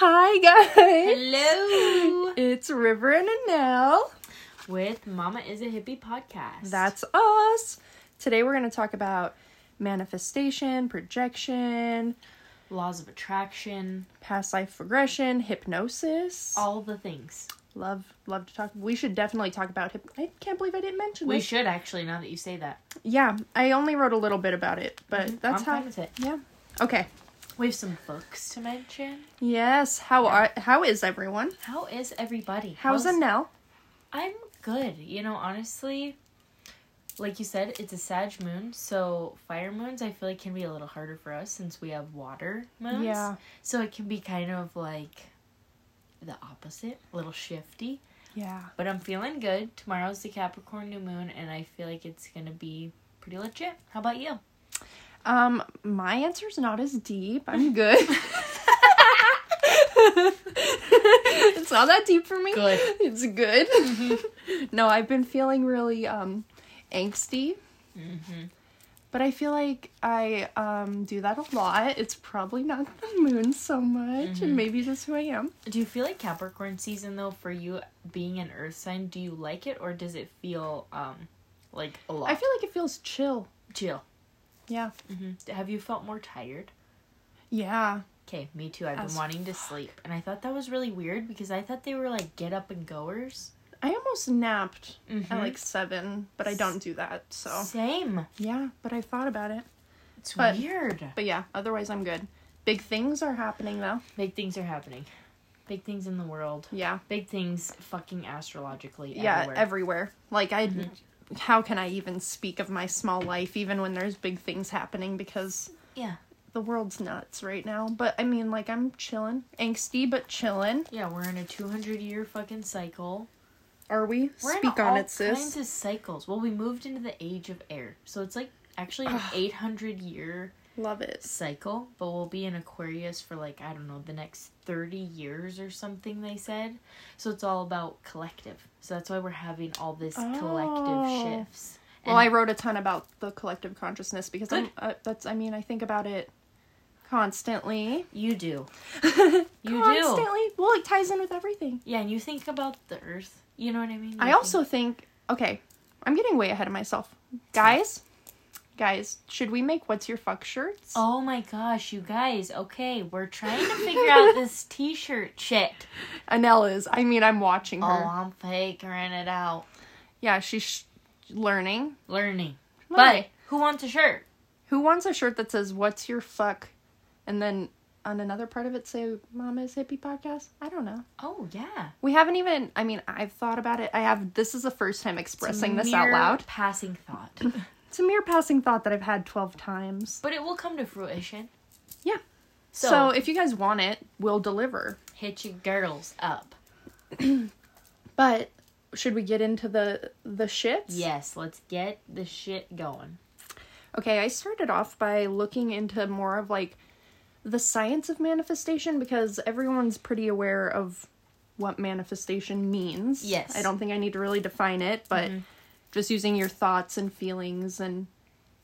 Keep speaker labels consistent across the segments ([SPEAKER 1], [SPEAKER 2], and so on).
[SPEAKER 1] Hi guys.
[SPEAKER 2] Hello.
[SPEAKER 1] It's River and Anel.
[SPEAKER 2] With Mama is a Hippie podcast.
[SPEAKER 1] That's us. Today we're going to talk about manifestation, projection,
[SPEAKER 2] laws of attraction,
[SPEAKER 1] past life regression, hypnosis.
[SPEAKER 2] all the things.
[SPEAKER 1] Love love to talk. We should definitely talk about hip. I can't believe I didn't mention
[SPEAKER 2] We
[SPEAKER 1] this.
[SPEAKER 2] should actually, now that you say that.
[SPEAKER 1] Yeah, I only wrote a little bit about it, but
[SPEAKER 2] Mhm,
[SPEAKER 1] that's
[SPEAKER 2] I'm
[SPEAKER 1] how
[SPEAKER 2] fine with it.
[SPEAKER 1] Yeah. Okay.
[SPEAKER 2] We have some books to mention.
[SPEAKER 1] Yes. How are how is everyone?
[SPEAKER 2] How is everybody?
[SPEAKER 1] How's Anel?
[SPEAKER 2] I'm good. You know, honestly, like you said, it's a Sag moon, so fire moons I feel like can be a little harder for us since we have water moons.
[SPEAKER 1] Yeah.
[SPEAKER 2] So it can be kind of like the opposite, a little shifty.
[SPEAKER 1] Yeah.
[SPEAKER 2] But I'm feeling good. Tomorrow's the Capricorn new moon, and I feel like it's gonna be pretty legit. How about you?
[SPEAKER 1] Um, my answer's not as deep. I'm good. it's not that deep for me.
[SPEAKER 2] Good.
[SPEAKER 1] It's good. no, I've been feeling really um angsty,
[SPEAKER 2] Mm-hmm.
[SPEAKER 1] but I feel like I um do that a lot. It's probably not the moon so much,
[SPEAKER 2] Mhm.
[SPEAKER 1] and maybe just who I am.
[SPEAKER 2] Do you feel like Capricorn season though for you being an Earth sign? Do you like it or does it feel um like a lot?
[SPEAKER 1] I feel like it feels chill.
[SPEAKER 2] chill.
[SPEAKER 1] Yeah.
[SPEAKER 2] Mm-hmm. Have you felt more tired?
[SPEAKER 1] Yeah.
[SPEAKER 2] Okay, me too. I've
[SPEAKER 1] As
[SPEAKER 2] been wanting to sleep, and I thought that was really weird because I thought they were like get up and goers.
[SPEAKER 1] I almost napped
[SPEAKER 2] Mm-hmm.
[SPEAKER 1] at like seven, but I don't do that. So
[SPEAKER 2] Same.
[SPEAKER 1] yeah, but I thought about it.
[SPEAKER 2] It's
[SPEAKER 1] But-
[SPEAKER 2] weird.
[SPEAKER 1] But yeah, otherwise I'm good. Big things are happening though.
[SPEAKER 2] Big things are happening. Big things in the world.
[SPEAKER 1] Yeah.
[SPEAKER 2] Big things fucking astrologically
[SPEAKER 1] Yeah,
[SPEAKER 2] everywhere.
[SPEAKER 1] everywhere. Like I
[SPEAKER 2] Mhm.
[SPEAKER 1] How can I even speak of my small life even when there's big things happening because
[SPEAKER 2] Yeah.
[SPEAKER 1] the world's nuts right now. But I mean like I'm chilling. Angsty but chilling.
[SPEAKER 2] Yeah, we're in a 200 year fucking cycle.
[SPEAKER 1] Are we?
[SPEAKER 2] We're
[SPEAKER 1] Speak on it, sis.
[SPEAKER 2] kinds of cycles. Well, we moved into the age of air. So it's like actually an 800 year
[SPEAKER 1] Love it.
[SPEAKER 2] cycle, but we'll be in Aquarius for like, I don't know, the next 30 years or something, they said. So it's all about collective. So that's why we're having all this
[SPEAKER 1] Oh.
[SPEAKER 2] collective shifts.
[SPEAKER 1] Well, I wrote a ton about the collective consciousness because I'm uh, that's I mean I think about it constantly.
[SPEAKER 2] You do. You do.
[SPEAKER 1] constantly. Well, it ties in with everything.
[SPEAKER 2] Yeah, and you think about the earth. You know what I mean? You
[SPEAKER 1] I
[SPEAKER 2] think-
[SPEAKER 1] also think, okay, I'm getting way ahead of myself. Guys, guys, should we make what's your fuck shirts?
[SPEAKER 2] Oh my gosh, you guys. Okay, we're trying to figure out this t shirt shit.
[SPEAKER 1] Anel is. I mean, I'm watching her. Oh.
[SPEAKER 2] I'm figuring it out.
[SPEAKER 1] Yeah, she's sh- learning.
[SPEAKER 2] Learning. But who wants a shirt?
[SPEAKER 1] Who wants a shirt that says "What's your fuck," and then on another part of it say "Mama's Hippie Podcast"? I don't know.
[SPEAKER 2] Oh yeah.
[SPEAKER 1] We haven't even. I mean, I've thought about it. I have. This is the first time expressing this out loud.
[SPEAKER 2] Passing thought.
[SPEAKER 1] It's a mere passing thought that I've had twelve times.
[SPEAKER 2] but it will come to fruition.
[SPEAKER 1] Yeah.
[SPEAKER 2] So,
[SPEAKER 1] So if you guys want it, we'll deliver.
[SPEAKER 2] hit your girls up.
[SPEAKER 1] But should we get into the the shits?
[SPEAKER 2] Yes, let's get the shit going.
[SPEAKER 1] Okay, I started off by looking into more of like the science of manifestation because everyone's pretty aware of what manifestation means.
[SPEAKER 2] Yes.
[SPEAKER 1] I don't think I need to really define it, but
[SPEAKER 2] Mhm.
[SPEAKER 1] Just using your thoughts and feelings and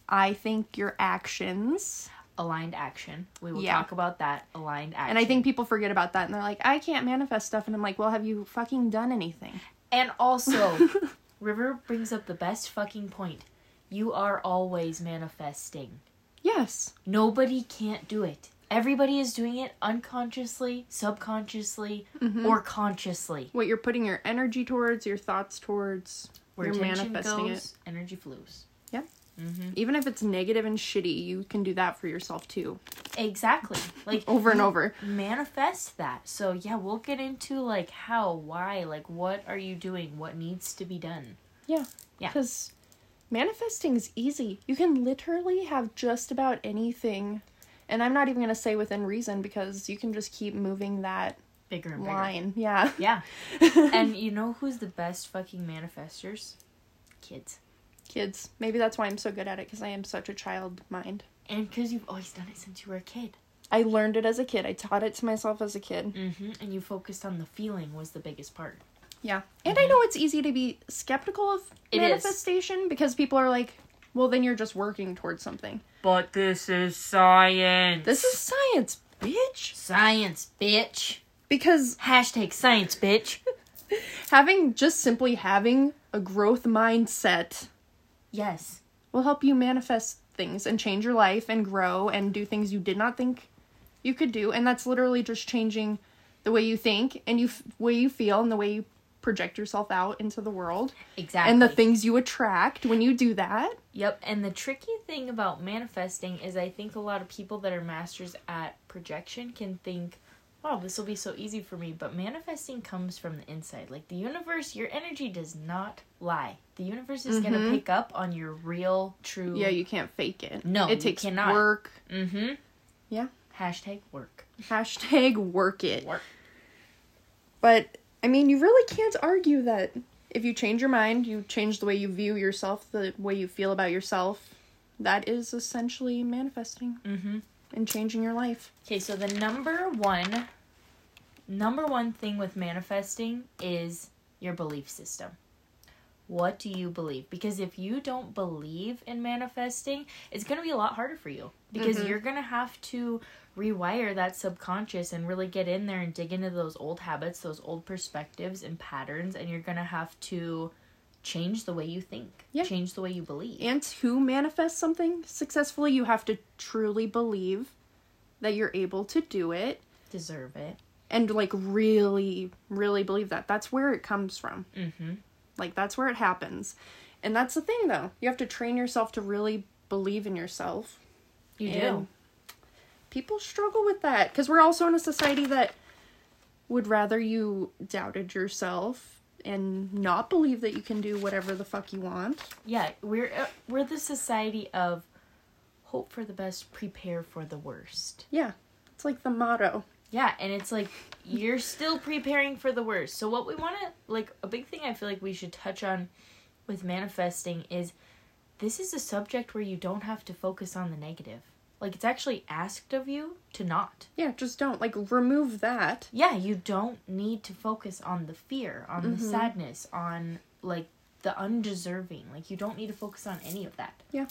[SPEAKER 1] I think your actions.
[SPEAKER 2] Aligned action. We will
[SPEAKER 1] Yeah.
[SPEAKER 2] talk about that. Aligned action.
[SPEAKER 1] And I think people forget about that and they're like, I can't manifest stuff. And I'm like, well, have you fucking done anything?
[SPEAKER 2] And also, River brings up the best fucking point. You are always manifesting.
[SPEAKER 1] yes.
[SPEAKER 2] Nobody can't do it. Everybody is doing it unconsciously, subconsciously,
[SPEAKER 1] Mhm.
[SPEAKER 2] or consciously.
[SPEAKER 1] What you're putting your energy towards, your thoughts towards,
[SPEAKER 2] Where
[SPEAKER 1] you're manifesting
[SPEAKER 2] goes, energy flows.
[SPEAKER 1] Yeah.
[SPEAKER 2] Mm-hmm.
[SPEAKER 1] even if it's negative and shitty, you can do that for yourself too.
[SPEAKER 2] Exactly. Like
[SPEAKER 1] Over and over.
[SPEAKER 2] Manifest that. So yeah, we'll get into like how, why, like what are you doing, what needs to be done. Yeah. Yeah.
[SPEAKER 1] Because manifesting is easy. You can literally have just about anything. And I'm not even going to say within reason because you can just keep moving that
[SPEAKER 2] Bigger and bigger.
[SPEAKER 1] line. Yeah.
[SPEAKER 2] Yeah. and you know who's the best fucking manifestors? Kids.
[SPEAKER 1] Kids. Maybe that's why I'm so good at it because I am such a child mind.
[SPEAKER 2] And because you've always done it since you were a kid.
[SPEAKER 1] I learned it as a kid. I taught it to myself as a kid.
[SPEAKER 2] Mm-hmm. And you focused on the feeling was the biggest part.
[SPEAKER 1] Yeah. And I know it's easy to be skeptical of
[SPEAKER 2] It is.
[SPEAKER 1] manifestation because people are like, well, then you're just working towards something.
[SPEAKER 2] But this is science.
[SPEAKER 1] This is science, bitch.
[SPEAKER 2] science, bitch.
[SPEAKER 1] Because
[SPEAKER 2] Hashtag science, bitch.
[SPEAKER 1] having just simply having a growth mindset
[SPEAKER 2] Yes.
[SPEAKER 1] will help you manifest things and change your life and grow and do things you did not think you could do. And that's literally just changing the way you think and you f- way you feel and the way you project yourself out into the world
[SPEAKER 2] Exactly.
[SPEAKER 1] and the things you attract when you do that.
[SPEAKER 2] Yep, and the tricky thing about manifesting is I think a lot of people that are masters at projection can think, "Oh, this will be so easy for me," but manifesting comes from the inside. Like the universe, your energy does not lie. The universe is going to pick up on your real true
[SPEAKER 1] Yeah, you can't fake it.
[SPEAKER 2] No,
[SPEAKER 1] it takes
[SPEAKER 2] cannot.
[SPEAKER 1] work.
[SPEAKER 2] Mm Mhm.
[SPEAKER 1] Yeah.
[SPEAKER 2] Hashtag work.
[SPEAKER 1] Hashtag work it.
[SPEAKER 2] Work.
[SPEAKER 1] But I mean, you really can't argue that if you change your mind, you change the way you view yourself, the way you feel about yourself. That is essentially manifesting
[SPEAKER 2] Mhm.
[SPEAKER 1] And changing your life.
[SPEAKER 2] Okay, so the number one number one thing with manifesting is your belief system. What do you believe? Because if you don't believe in manifesting, it's going to be a lot harder for you because mm-hmm. you're going to have to rewire that subconscious and really get in there and dig into those old habits, those old perspectives and patterns and you're going to have to change the way you think,
[SPEAKER 1] Yeah.
[SPEAKER 2] change the way you believe.
[SPEAKER 1] And to manifest something successfully, you have to truly believe that you're able to do it
[SPEAKER 2] Deserve it.
[SPEAKER 1] and like really, really believe that. That's where it comes from.
[SPEAKER 2] Mhm.
[SPEAKER 1] Like that's where it happens. And that's the thing though. You have to train yourself to really believe in yourself.
[SPEAKER 2] You do.
[SPEAKER 1] People struggle with that because we're also in a society that would rather you doubted yourself and not believe that you can do whatever the fuck you want.
[SPEAKER 2] Yeah, we're uh, we're the society of hope for the best, prepare for the worst.
[SPEAKER 1] Yeah. It's like the motto.
[SPEAKER 2] Yeah, and it's like you're still preparing for the worst. So what we want to like a big thing I feel like we should touch on with manifesting is this is a subject where you don't have to focus on the negative. Like it's actually asked of you to not.
[SPEAKER 1] Yeah, just don't like remove that.
[SPEAKER 2] Yeah, you don't need to focus on the fear, on the
[SPEAKER 1] Mhm.
[SPEAKER 2] sadness, on like the undeserving. Like you don't need to focus on any of that.
[SPEAKER 1] Yeah.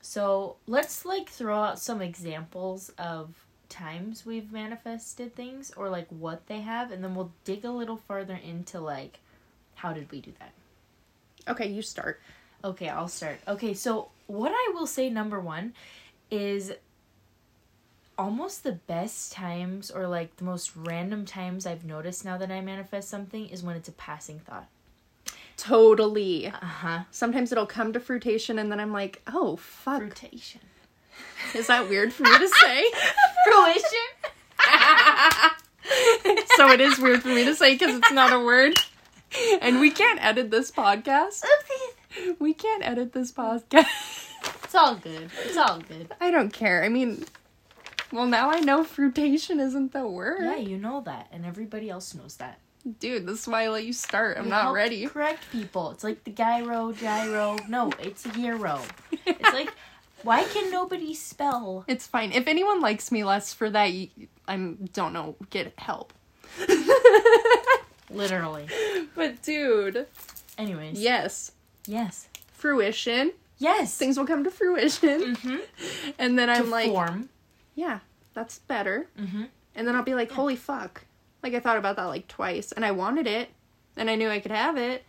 [SPEAKER 2] So let's like throw out some examples of times we've manifested things or like what they have, and then we'll dig a little further into like how did we do that.
[SPEAKER 1] Okay, you start.
[SPEAKER 2] Okay, I'll start. Okay, so what I will say number one is almost the best times or like the most random times I've noticed now that I manifest something is when it's a passing thought.
[SPEAKER 1] Totally.
[SPEAKER 2] Uh huh.
[SPEAKER 1] Sometimes it'll come to fruition and then I'm like, oh fuck.
[SPEAKER 2] Fruitation.
[SPEAKER 1] Is that weird for me to say?
[SPEAKER 2] Fruition?
[SPEAKER 1] so it is weird for me to say because it's not a word. And we can't edit this podcast. We can't edit this podcast.
[SPEAKER 2] It's all good. It's all good.
[SPEAKER 1] I don't care. I mean, well, now I know fruitation isn't the word.
[SPEAKER 2] Yeah, you know that, and everybody else knows that.
[SPEAKER 1] Dude, this is why I let you start. I'm
[SPEAKER 2] You
[SPEAKER 1] not ready.
[SPEAKER 2] Correct people. It's like the gyro, gyro. No, it's a hero. It's like, why can nobody spell?
[SPEAKER 1] It's fine. If anyone likes me less for that, I'm don't know. Get help.
[SPEAKER 2] Literally.
[SPEAKER 1] But dude,
[SPEAKER 2] Anyways.
[SPEAKER 1] yes,
[SPEAKER 2] Yes.
[SPEAKER 1] fruition.
[SPEAKER 2] Yes.
[SPEAKER 1] Things will come to fruition,
[SPEAKER 2] Mm-hmm.
[SPEAKER 1] and then I'm like,
[SPEAKER 2] form.
[SPEAKER 1] yeah, that's better.
[SPEAKER 2] Mm-hmm.
[SPEAKER 1] And then I'll be like, holy fuck. Like, I thought about that like twice, and I wanted it, and I knew I could have it.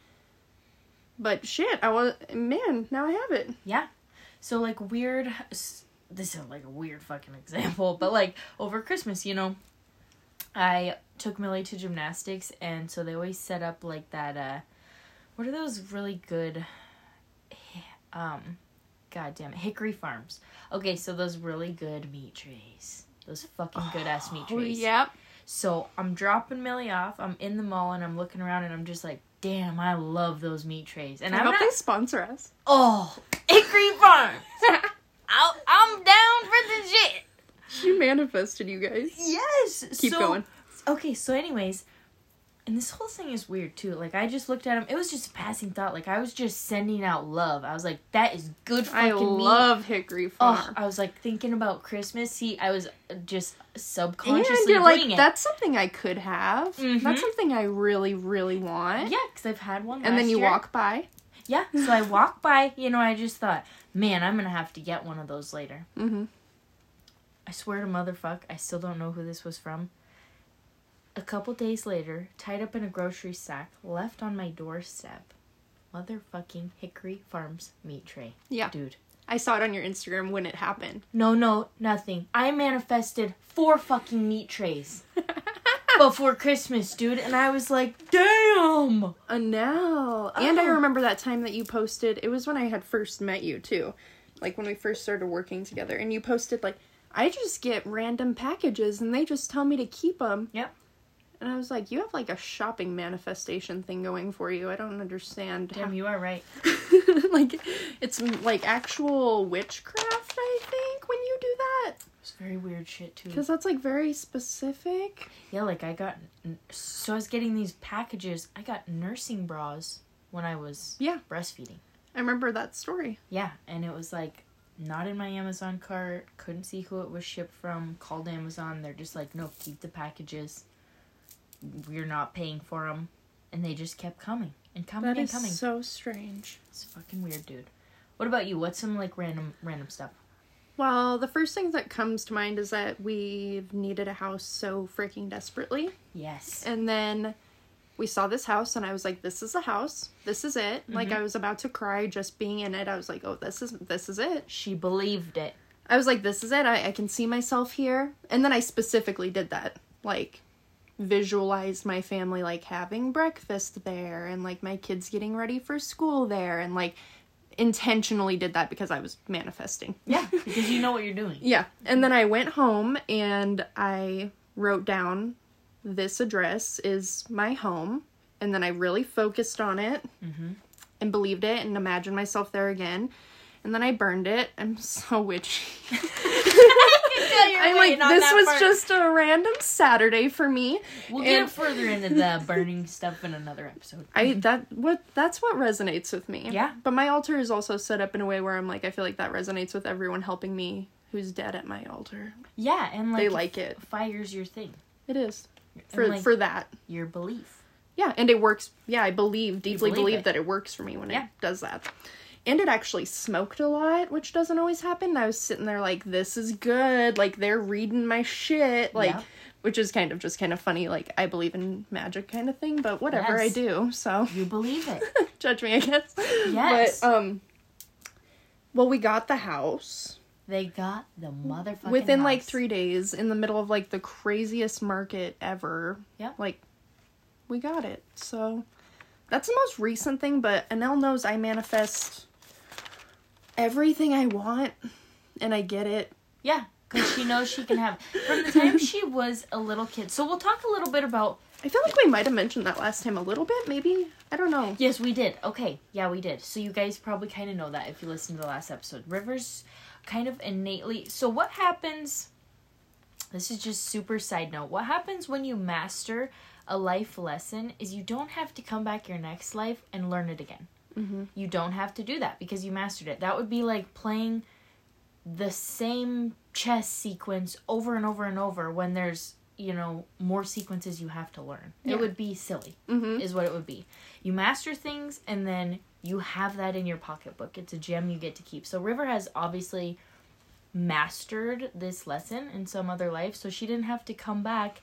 [SPEAKER 1] But shit, I was, man, now I have it.
[SPEAKER 2] Yeah. So like weird. This is like a weird fucking example, but like over Christmas, you know, I took Millie to gymnastics, and so they always set up like that. uh What are those really good? Um, god damn it, Hickory Farms. Okay, so those really good meat trays. Those fucking good ass meat
[SPEAKER 1] Oh,
[SPEAKER 2] trays.
[SPEAKER 1] yep.
[SPEAKER 2] So I'm dropping Millie off. I'm in the mall and I'm looking around and I'm just like, damn, I love those meat trays. And
[SPEAKER 1] I
[SPEAKER 2] I'm
[SPEAKER 1] hope
[SPEAKER 2] not.
[SPEAKER 1] they sponsor us.
[SPEAKER 2] Oh, Hickory Farms. I'll, I'm down for the shit.
[SPEAKER 1] She manifested, you guys.
[SPEAKER 2] Yes.
[SPEAKER 1] Keep
[SPEAKER 2] so-
[SPEAKER 1] going.
[SPEAKER 2] Okay, so anyways, and this whole thing is weird too. Like I just looked at him. It was just a passing thought. Like I was just sending out love. I was like, that is good
[SPEAKER 1] I
[SPEAKER 2] fucking meat.
[SPEAKER 1] love Hickory Farm.
[SPEAKER 2] Oh, I was like thinking about Christmas. See, I was just
[SPEAKER 1] and
[SPEAKER 2] subconsciously
[SPEAKER 1] you're like,
[SPEAKER 2] it.
[SPEAKER 1] that's something I could have.
[SPEAKER 2] Mhm.
[SPEAKER 1] That's something I really, really want.
[SPEAKER 2] Yeah, because I've had one.
[SPEAKER 1] And then you
[SPEAKER 2] year.
[SPEAKER 1] walk by.
[SPEAKER 2] Yeah, so I walk by. You know, I just thought, man, I'm gonna have to get one of those later.
[SPEAKER 1] Mm-hmm.
[SPEAKER 2] I swear to motherfuck, I still don't know who this was from. A couple days later, tied up in a grocery sack, left on my doorstep. Motherfucking Hickory Farms meat tray.
[SPEAKER 1] Yeah.
[SPEAKER 2] Dude.
[SPEAKER 1] I saw it on your Instagram when it happened.
[SPEAKER 2] No, no, nothing. I manifested four fucking meat trays before Christmas, dude, and I was like, damn!
[SPEAKER 1] Uh, no. And I
[SPEAKER 2] Oh.
[SPEAKER 1] remember that time that you posted. It was when I had first met you too, like when we first started working together. And you posted like, I just get random packages and they just tell me to keep them.
[SPEAKER 2] Yep.
[SPEAKER 1] And I was like, you have like a shopping manifestation thing going for you. I don't understand.
[SPEAKER 2] Damn, you are right.
[SPEAKER 1] like, it's mm, like actual witchcraft. I think when you do that,
[SPEAKER 2] It's very weird shit, too.
[SPEAKER 1] because that's like very specific.
[SPEAKER 2] Yeah, like I got. So I was getting these packages. I got nursing bras when I was
[SPEAKER 1] Yeah.
[SPEAKER 2] breastfeeding.
[SPEAKER 1] I remember that story.
[SPEAKER 2] Yeah, and it was like not in my Amazon cart. Couldn't see who it was shipped from. Called Amazon. They're just like, no, keep the packages. We're not paying for them, and they just kept coming and coming
[SPEAKER 1] That
[SPEAKER 2] and
[SPEAKER 1] is
[SPEAKER 2] coming.
[SPEAKER 1] so strange.
[SPEAKER 2] It's fucking weird, dude. What about you? What's some like random random stuff?
[SPEAKER 1] Well, the first thing that comes to mind is that we've needed a house so freaking desperately.
[SPEAKER 2] Yes.
[SPEAKER 1] And then we saw this house and I was like, this is the house. This is it. Like
[SPEAKER 2] Mm-hmm.
[SPEAKER 1] I was about to cry just being in it. I was like, oh, this is this is it.
[SPEAKER 2] She believed it.
[SPEAKER 1] I was like, this is it. I, I can see myself here. And then I specifically did that. Like visualized my family like having breakfast there and like my kids getting ready for school there and like intentionally did that because I was manifesting.
[SPEAKER 2] Yeah, because you know what you're doing.
[SPEAKER 1] Yeah. And then I went home and I wrote down this address is my home. And then I really focused on it mm-hmm. and believed it and imagined myself there again. And then I burned it. I'm so witchy. I'm like, this was just a random Saturday for me.
[SPEAKER 2] We'll get
[SPEAKER 1] and-
[SPEAKER 2] further into the burning stuff in another episode.
[SPEAKER 1] I that what that's what resonates with me.
[SPEAKER 2] Yeah.
[SPEAKER 1] But my altar is also set up in a way where I'm like I feel like that resonates with everyone helping me who's dead at my altar.
[SPEAKER 2] Yeah, and like
[SPEAKER 1] They like it.
[SPEAKER 2] Fire's your thing.
[SPEAKER 1] It is. For
[SPEAKER 2] like-
[SPEAKER 1] for that.
[SPEAKER 2] Your belief.
[SPEAKER 1] Yeah, and it works. Yeah, I believe deeply
[SPEAKER 2] believe
[SPEAKER 1] believe,
[SPEAKER 2] it.
[SPEAKER 1] that it works for me when
[SPEAKER 2] Yeah.
[SPEAKER 1] it does that. And it actually smoked a lot, which doesn't always happen. I was sitting there like, "This is good." Like they're reading my shit, like,
[SPEAKER 2] Yeah.
[SPEAKER 1] which is kind of just kind of funny. Like I believe in magic kind of thing, but whatever I do. So
[SPEAKER 2] You believe it.
[SPEAKER 1] judge me, I guess.
[SPEAKER 2] Yes.
[SPEAKER 1] But um, well, we got the house
[SPEAKER 2] They got the motherfucking
[SPEAKER 1] within like three days in the middle of like the craziest market ever.
[SPEAKER 2] Yeah.
[SPEAKER 1] Like, we got it. So that's the most recent thing, but Anel knows I manifest everything I want and I get it.
[SPEAKER 2] Yeah, because she knows she can have. From the time she was a little kid. So we'll talk a little bit about.
[SPEAKER 1] I feel like we might have mentioned that last time a little bit, maybe. I don't know.
[SPEAKER 2] Yes, we did. Okay, yeah, we did. So you guys probably kind of know that if you listen to the last episode. Rivers kind of innately. So what happens? This is just super side note. What happens when you master a life lesson is you don't have to come back your next life and learn it again.
[SPEAKER 1] Mm-hmm.
[SPEAKER 2] You don't have to do that because you mastered it. That would be like playing the same chess sequence over and over and over when there's, you know, more sequences you have to learn.
[SPEAKER 1] Yeah.
[SPEAKER 2] It would be silly,
[SPEAKER 1] Mm-hmm.
[SPEAKER 2] is what it would be. You master things and then you have that in your pocketbook. It's a gem you get to keep. So River has obviously mastered this lesson in some other life, so she didn't have to come back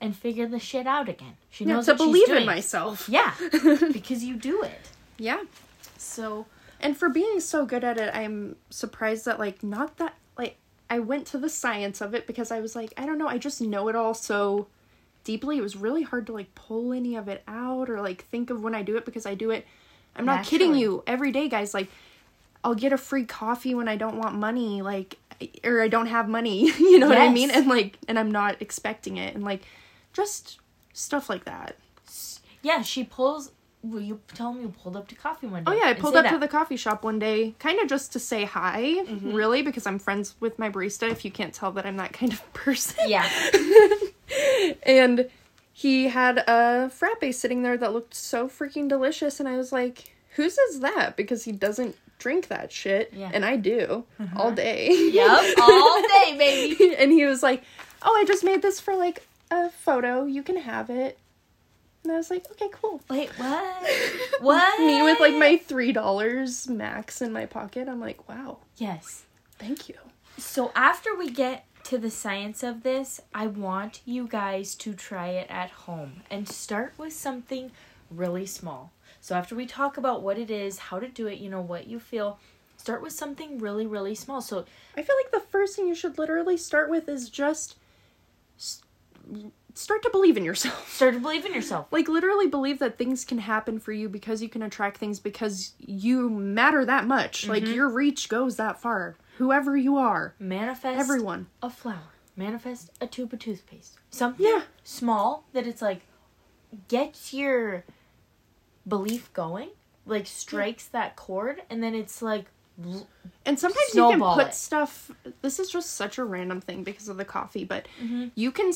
[SPEAKER 2] and figure the shit out again. She
[SPEAKER 1] Yeah,
[SPEAKER 2] knows
[SPEAKER 1] to
[SPEAKER 2] what she's
[SPEAKER 1] believe in myself.
[SPEAKER 2] Yeah, because you do it.
[SPEAKER 1] Yeah.
[SPEAKER 2] So
[SPEAKER 1] And for being so good at it, I'm surprised that like not that like I went to the science of it because I was like, I don't know, I just know it all so deeply. It was really hard to like pull any of it out or like think of when I do it because I do it I'm not kidding you every day, guys. Like I'll get a free coffee when I don't want money, like or I don't have money, you know what I mean? And like and I'm not expecting it and like just stuff like that.
[SPEAKER 2] yeah, she pulls. Will you tell me you pulled up to coffee one day?
[SPEAKER 1] Oh yeah, I pulled up to the coffee shop one day, kind of just to say hi,
[SPEAKER 2] Mm-hmm.
[SPEAKER 1] really, because I'm friends with my barista. If you can't tell that I'm that kind of person.
[SPEAKER 2] Yeah.
[SPEAKER 1] and he had a frappe sitting there that looked so freaking delicious, and I was like, "Whose is that?" Because he doesn't drink that shit,
[SPEAKER 2] Yeah.
[SPEAKER 1] and I do all day.
[SPEAKER 2] Yep, all day, baby.
[SPEAKER 1] and he was like, "Oh, I just made this for like a photo. You can have it." And I was like, "Okay, cool."
[SPEAKER 2] Wait, what? What?
[SPEAKER 1] Me with like my three dollars max in my pocket. I'm like, "Wow,
[SPEAKER 2] yes.
[SPEAKER 1] thank you."
[SPEAKER 2] So after we get to the science of this, I want you guys to try it at home and start with something really small. So after we talk about what it is, how to do it, you know, what you feel, start with something really, really small. So
[SPEAKER 1] I feel like the first thing you should literally start with is just start to believe in yourself.
[SPEAKER 2] start to believe in yourself.
[SPEAKER 1] Like literally believe that things can happen for you because you can attract things because you matter that much. Like your reach goes that far. Whoever you are,
[SPEAKER 2] Manifest
[SPEAKER 1] everyone.
[SPEAKER 2] a flower. Manifest a tube of toothpaste. Something
[SPEAKER 1] Yeah.
[SPEAKER 2] small that it's like gets your belief going, like strikes that chord, and then it's like
[SPEAKER 1] And sometimes you can put
[SPEAKER 2] it.
[SPEAKER 1] stuff. This is just such a random thing because of the coffee, but
[SPEAKER 2] Mm-hmm.
[SPEAKER 1] you can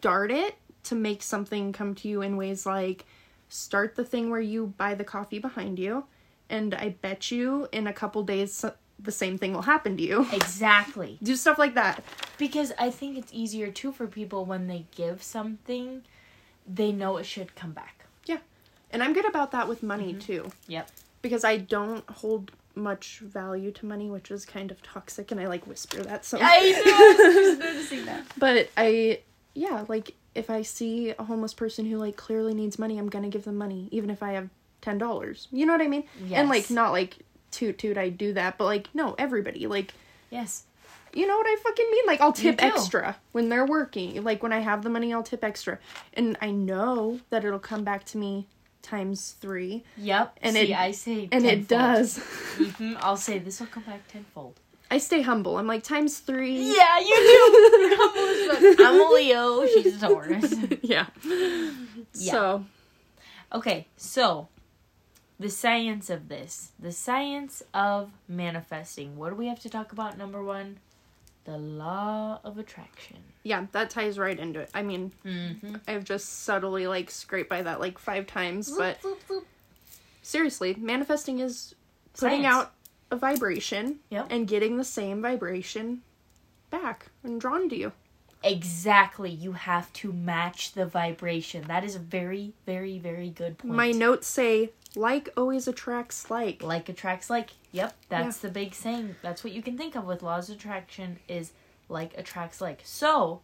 [SPEAKER 1] start it to make something come to you in ways like start the thing where you buy the coffee behind you, and I bet you in a couple days the same thing will happen to you.
[SPEAKER 2] exactly.
[SPEAKER 1] Do stuff like that.
[SPEAKER 2] Because I think it's easier too for people when they give something, they know it should come back. Yeah.
[SPEAKER 1] And I'm good about that with money
[SPEAKER 2] Mm-hmm.
[SPEAKER 1] too.
[SPEAKER 2] Yep.
[SPEAKER 1] Because I don't hold much value to money, which is kind of toxic, and I like whisper that so
[SPEAKER 2] I know. I was just noticing that.
[SPEAKER 1] But I, yeah, like if I see a homeless person who like clearly needs money, I'm gonna give them money, even if I have ten dollars. You know what I mean? Yes. And like not like toot toot, I do that, but like no, everybody, like
[SPEAKER 2] Yes.
[SPEAKER 1] you know what I fucking mean? Like I'll tip extra when they're working. Like when I have the money, I'll tip extra, and I know that it'll come back to me times three,
[SPEAKER 2] Yep.
[SPEAKER 1] And
[SPEAKER 2] See,
[SPEAKER 1] it-
[SPEAKER 2] I say
[SPEAKER 1] and it
[SPEAKER 2] tenfold.
[SPEAKER 1] does.
[SPEAKER 2] Mhm, I'll say this will come back tenfold.
[SPEAKER 1] I stay humble. I'm like times three.
[SPEAKER 2] Yeah, you do. Humble. I'm a Leo. She's a Taurus.
[SPEAKER 1] yeah.
[SPEAKER 2] Yeah.
[SPEAKER 1] So
[SPEAKER 2] Okay, so the science of this, the science of manifesting. What do we have to talk about? Number one, the law of attraction.
[SPEAKER 1] yeah, that ties right into it. I mean,
[SPEAKER 2] Mm-hmm.
[SPEAKER 1] I've just subtly like scraped by that like five times, but seriously, manifesting is putting
[SPEAKER 2] Science.
[SPEAKER 1] out a vibration
[SPEAKER 2] Yep.
[SPEAKER 1] and getting the same vibration back and drawn to you.
[SPEAKER 2] Exactly. You have to match the vibration. That is a very, very, very good point.
[SPEAKER 1] My notes say like always attracts like.
[SPEAKER 2] like attracts like. Yep, that's the big saying. That's what you can think of with laws of attraction is like attracts like. So,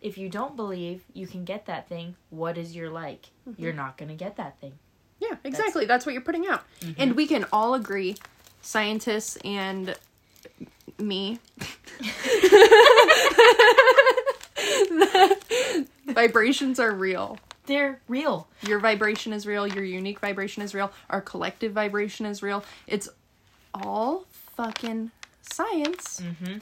[SPEAKER 2] if you don't believe you can get that thing, what is your like?
[SPEAKER 1] Mm-hmm.
[SPEAKER 2] You're not going to get that thing.
[SPEAKER 1] Yeah, exactly. That's, what you're putting out.
[SPEAKER 2] Mm-hmm.
[SPEAKER 1] And we can all agree, scientists and me, vibrations are real.
[SPEAKER 2] They're real.
[SPEAKER 1] Your vibration is real. Your unique vibration is real. Our collective vibration is real. It's all fucking science.
[SPEAKER 2] Mm-hmm.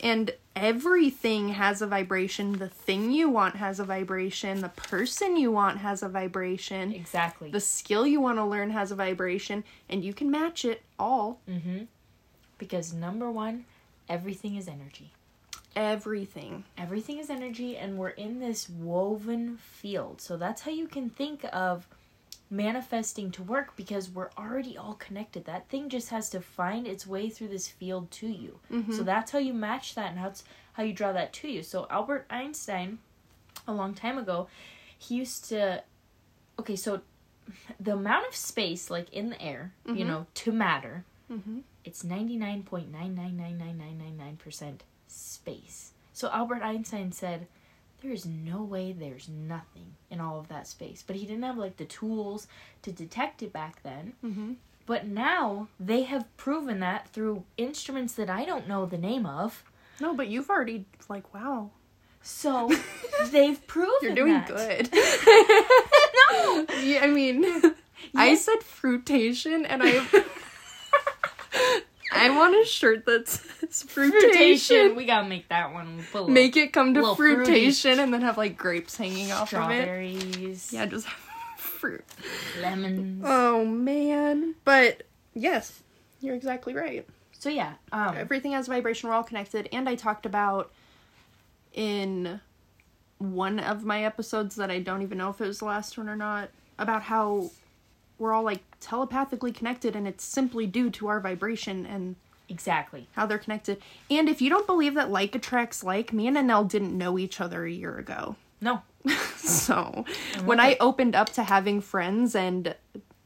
[SPEAKER 1] And everything has a vibration. The thing you want has a vibration. The person you want has a vibration.
[SPEAKER 2] Exactly.
[SPEAKER 1] The skill you want to learn has a vibration. And you can match it all.
[SPEAKER 2] mm-hmm. Because number one, everything is energy.
[SPEAKER 1] Everything.
[SPEAKER 2] Everything is energy, and we're in this woven field. So that's how you can think of manifesting to work because we're already all connected. That thing just has to find its way through this field to you. So that's how you match that and how it's how you draw that to you. So Albert Einstein, a long time ago, he used to. Okay, so the amount of space like in the air, you know, to matter,
[SPEAKER 1] Mm-hmm.
[SPEAKER 2] it's ninety nine point nine nine nine nine nine nine nine percent space. So Albert Einstein said, there is no way there's nothing in all of that space. But he didn't have like the tools to detect it back then.
[SPEAKER 1] Mm-hmm.
[SPEAKER 2] But now they have proven that through instruments that I don't know the name of.
[SPEAKER 1] No, but you've already, like, wow.
[SPEAKER 2] So they've proven
[SPEAKER 1] You're doing
[SPEAKER 2] that.
[SPEAKER 1] good.
[SPEAKER 2] no.
[SPEAKER 1] yeah, I mean, I said fruitation and I. I want a shirt that says fruitation.
[SPEAKER 2] Fruitation. We gotta make that one. Put a little
[SPEAKER 1] Make it come to fruitation and then have like grapes hanging off of it.
[SPEAKER 2] strawberries,
[SPEAKER 1] Yeah, just have fruit.
[SPEAKER 2] lemons.
[SPEAKER 1] Oh man. But yes, you're exactly right.
[SPEAKER 2] so yeah, um,
[SPEAKER 1] Everything has vibration, we're all connected. And I talked about in one of my episodes that I don't even know if it was the last one or not, about how we're all like telepathically connected and it's simply due to our vibration and
[SPEAKER 2] exactly.
[SPEAKER 1] how they're connected. And if you don't believe that like attracts like, me and Anel didn't know each other a year ago.
[SPEAKER 2] No,
[SPEAKER 1] so when I opened up to having friends and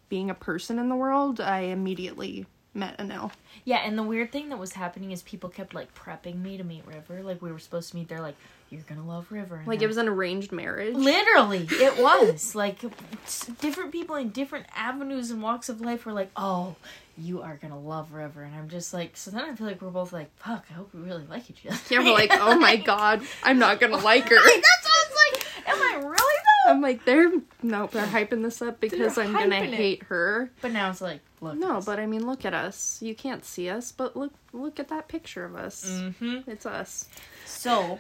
[SPEAKER 1] being a person in the world, I immediately met Anel.
[SPEAKER 2] Yeah, and the weird thing that was happening is people kept like prepping me to meet River. Like we were supposed to meet there. Like you're gonna love River. And
[SPEAKER 1] Like
[SPEAKER 2] then-
[SPEAKER 1] it was an arranged marriage.
[SPEAKER 2] Literally, it was like different people in different avenues and walks of life were like, "Oh, you are gonna love River," and I'm just like, so then I feel like we're both like, "Fuck, I hope we really like each other."
[SPEAKER 1] Yeah, we're like, oh my god, I'm not gonna like her.
[SPEAKER 2] Right, That's what I was like. Am I really though?
[SPEAKER 1] I'm like, they're nope, they're hyping this up because
[SPEAKER 2] They're
[SPEAKER 1] I'm gonna
[SPEAKER 2] hyping it.
[SPEAKER 1] hate her.
[SPEAKER 2] But now it's like, look.
[SPEAKER 1] No, but I mean, look at us. You can't see us, but look, look at that picture of us.
[SPEAKER 2] Mm-hmm.
[SPEAKER 1] It's us.
[SPEAKER 2] So,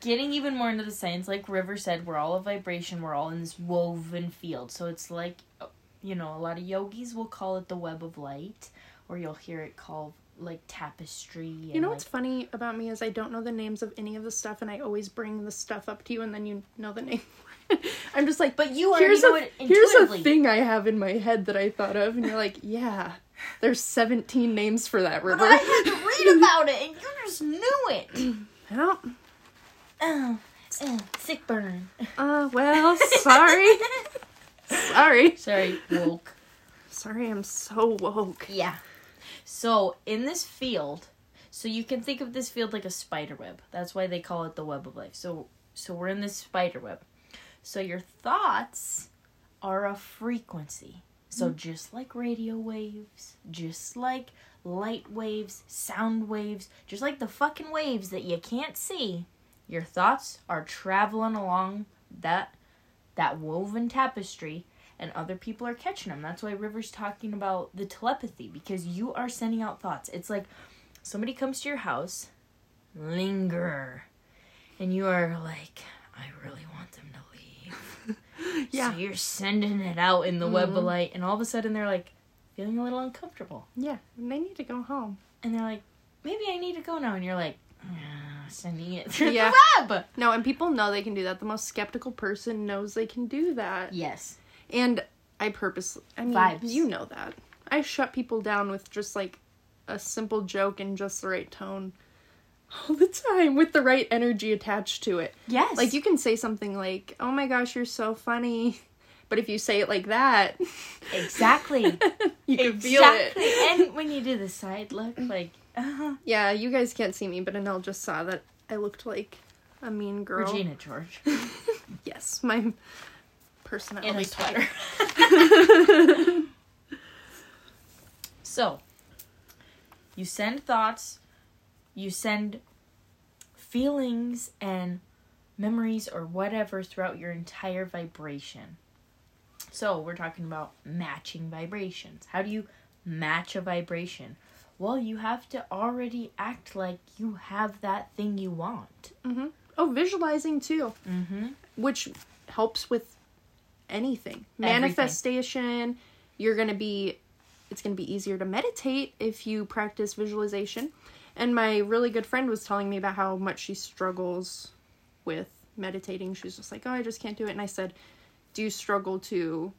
[SPEAKER 2] getting even more into the science, like River said, we're all a vibration. We're all in this woven field. So it's like, you know, a lot of yogis will call it the web of light, or you'll hear it called like tapestry. And
[SPEAKER 1] You know
[SPEAKER 2] like,
[SPEAKER 1] what's funny about me is I don't know the names of any of the stuff, and I always bring the stuff up to you, and then you know the name. I'm just like,
[SPEAKER 2] But you
[SPEAKER 1] here's a
[SPEAKER 2] it
[SPEAKER 1] here's a thing I have in my head that I thought of, and you're like, yeah, there's 17 names for that
[SPEAKER 2] But
[SPEAKER 1] river.
[SPEAKER 2] I had to read about it, and you just knew it.
[SPEAKER 1] I.
[SPEAKER 2] Oh, oh, sick burn.
[SPEAKER 1] Uh, well, sorry, sorry,
[SPEAKER 2] Sorry, woke.
[SPEAKER 1] sorry. I'm so woke.
[SPEAKER 2] Yeah. So in this field, so you can think of this field like a spider web. That's why they call it the web of life. So so we're in this spider web. So your thoughts are a frequency. So mm-hmm. just like radio waves, just like light waves, sound waves, just like the fucking waves that you can't see, your thoughts are traveling along that that woven tapestry and other people are catching them. That's why River's talking about the telepathy because you are sending out thoughts. It's like somebody comes to your house, linger, and you are like, I really want them to.
[SPEAKER 1] Yeah.
[SPEAKER 2] So you're sending it out in the web of light, and all of a sudden they're like feeling a little uncomfortable.
[SPEAKER 1] Yeah, and they need to go home.
[SPEAKER 2] And they're like, maybe I need to go now. And you're like, "Ah, sending it through
[SPEAKER 1] Yeah.
[SPEAKER 2] the web.
[SPEAKER 1] No, and people know they can do that. The most skeptical person knows they can do that.
[SPEAKER 2] Yes.
[SPEAKER 1] And I purposely, I mean,
[SPEAKER 2] Vibes.
[SPEAKER 1] you know that. I shut people down with just like a simple joke and just the right tone all the time with the right energy attached to it.
[SPEAKER 2] Yes.
[SPEAKER 1] Like you can say something like, "Oh my gosh, you're so funny." But if you say it like that,
[SPEAKER 2] Exactly.
[SPEAKER 1] you can feel it.
[SPEAKER 2] Exactly. and when you do the side look, like, uh-huh.
[SPEAKER 1] Yeah, you guys can't see me, but Anel just saw that I looked like a mean girl.
[SPEAKER 2] Regina George
[SPEAKER 1] Yes, my personality.
[SPEAKER 2] in a sweater. so, you send thoughts, you send feelings and memories or whatever throughout your entire vibration. So, we're talking about matching vibrations. How do you match a vibration? Well, you have to already act like you have that thing you want. Mhm.
[SPEAKER 1] Oh, visualizing too,
[SPEAKER 2] Mm-hmm.
[SPEAKER 1] which helps with anything.
[SPEAKER 2] Everything.
[SPEAKER 1] Manifestation, you're going to be it's going to be easier to meditate if you practice visualization. And my really good friend was telling me about how much she struggles with meditating. She's just like, "Oh, I just can't do it." And I said, "Do you struggle to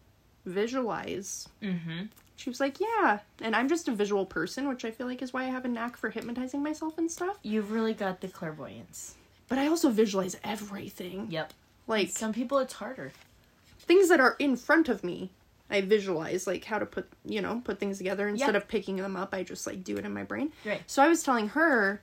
[SPEAKER 1] visualize?"
[SPEAKER 2] Mm-hmm.
[SPEAKER 1] She was like, "Yeah." And I'm just a visual person, which I feel like is why I have a knack for hypnotizing myself and stuff.
[SPEAKER 2] You've really got the clairvoyance.
[SPEAKER 1] But I also visualize everything.
[SPEAKER 2] Yep.
[SPEAKER 1] Like
[SPEAKER 2] Some people it's harder.
[SPEAKER 1] things that are in front of me i visualize like how to put you know put things together instead
[SPEAKER 2] Yeah.
[SPEAKER 1] of picking them up i just like do it in my brain
[SPEAKER 2] Right.
[SPEAKER 1] so i was telling her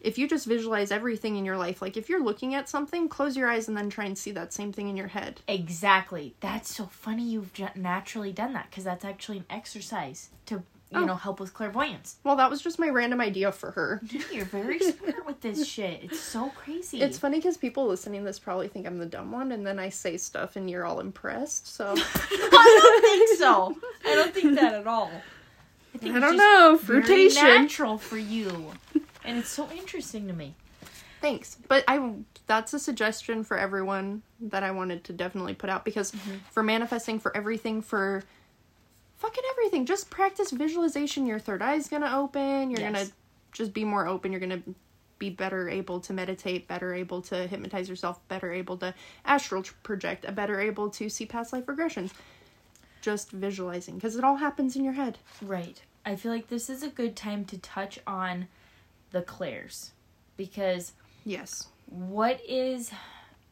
[SPEAKER 1] if you just visualize everything in your life like if you're looking at something close your eyes and then try and see that same thing in your head
[SPEAKER 2] Exactly. That's so funny you've naturally done that because that's actually an exercise to you
[SPEAKER 1] Oh.
[SPEAKER 2] know help with clairvoyance.
[SPEAKER 1] well that was just my random idea for her
[SPEAKER 2] Dude, you're very smart with this shit. It's so crazy.
[SPEAKER 1] it's funny because people listening to this probably think i'm the dumb one and then i say stuff and you're all impressed so
[SPEAKER 2] I don't think so. I don't think that at all. I think
[SPEAKER 1] i don't know fruitation
[SPEAKER 2] natural for you, and it's so interesting to me.
[SPEAKER 1] Thanks. But I that's a suggestion for everyone that I wanted to definitely put out because
[SPEAKER 2] Mm-hmm.
[SPEAKER 1] for manifesting for everything for fucking everything, just practice visualization. Your third eye's going to open. You're
[SPEAKER 2] Yes.
[SPEAKER 1] going to just be more open. You're going to be better able to meditate, better able to hypnotize yourself, better able to astral tr- project, better able to see past life regressions. Just visualizing because it all happens in your head.
[SPEAKER 2] Right. I feel like this is a good time to touch on the clairs because
[SPEAKER 1] Yes.
[SPEAKER 2] what is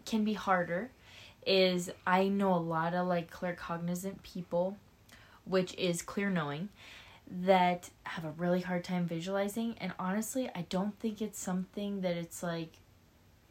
[SPEAKER 2] can be harder is I know a lot of like claircognizant people, which is clear knowing, that have a really hard time visualizing and honestly I don't think it's something that it's like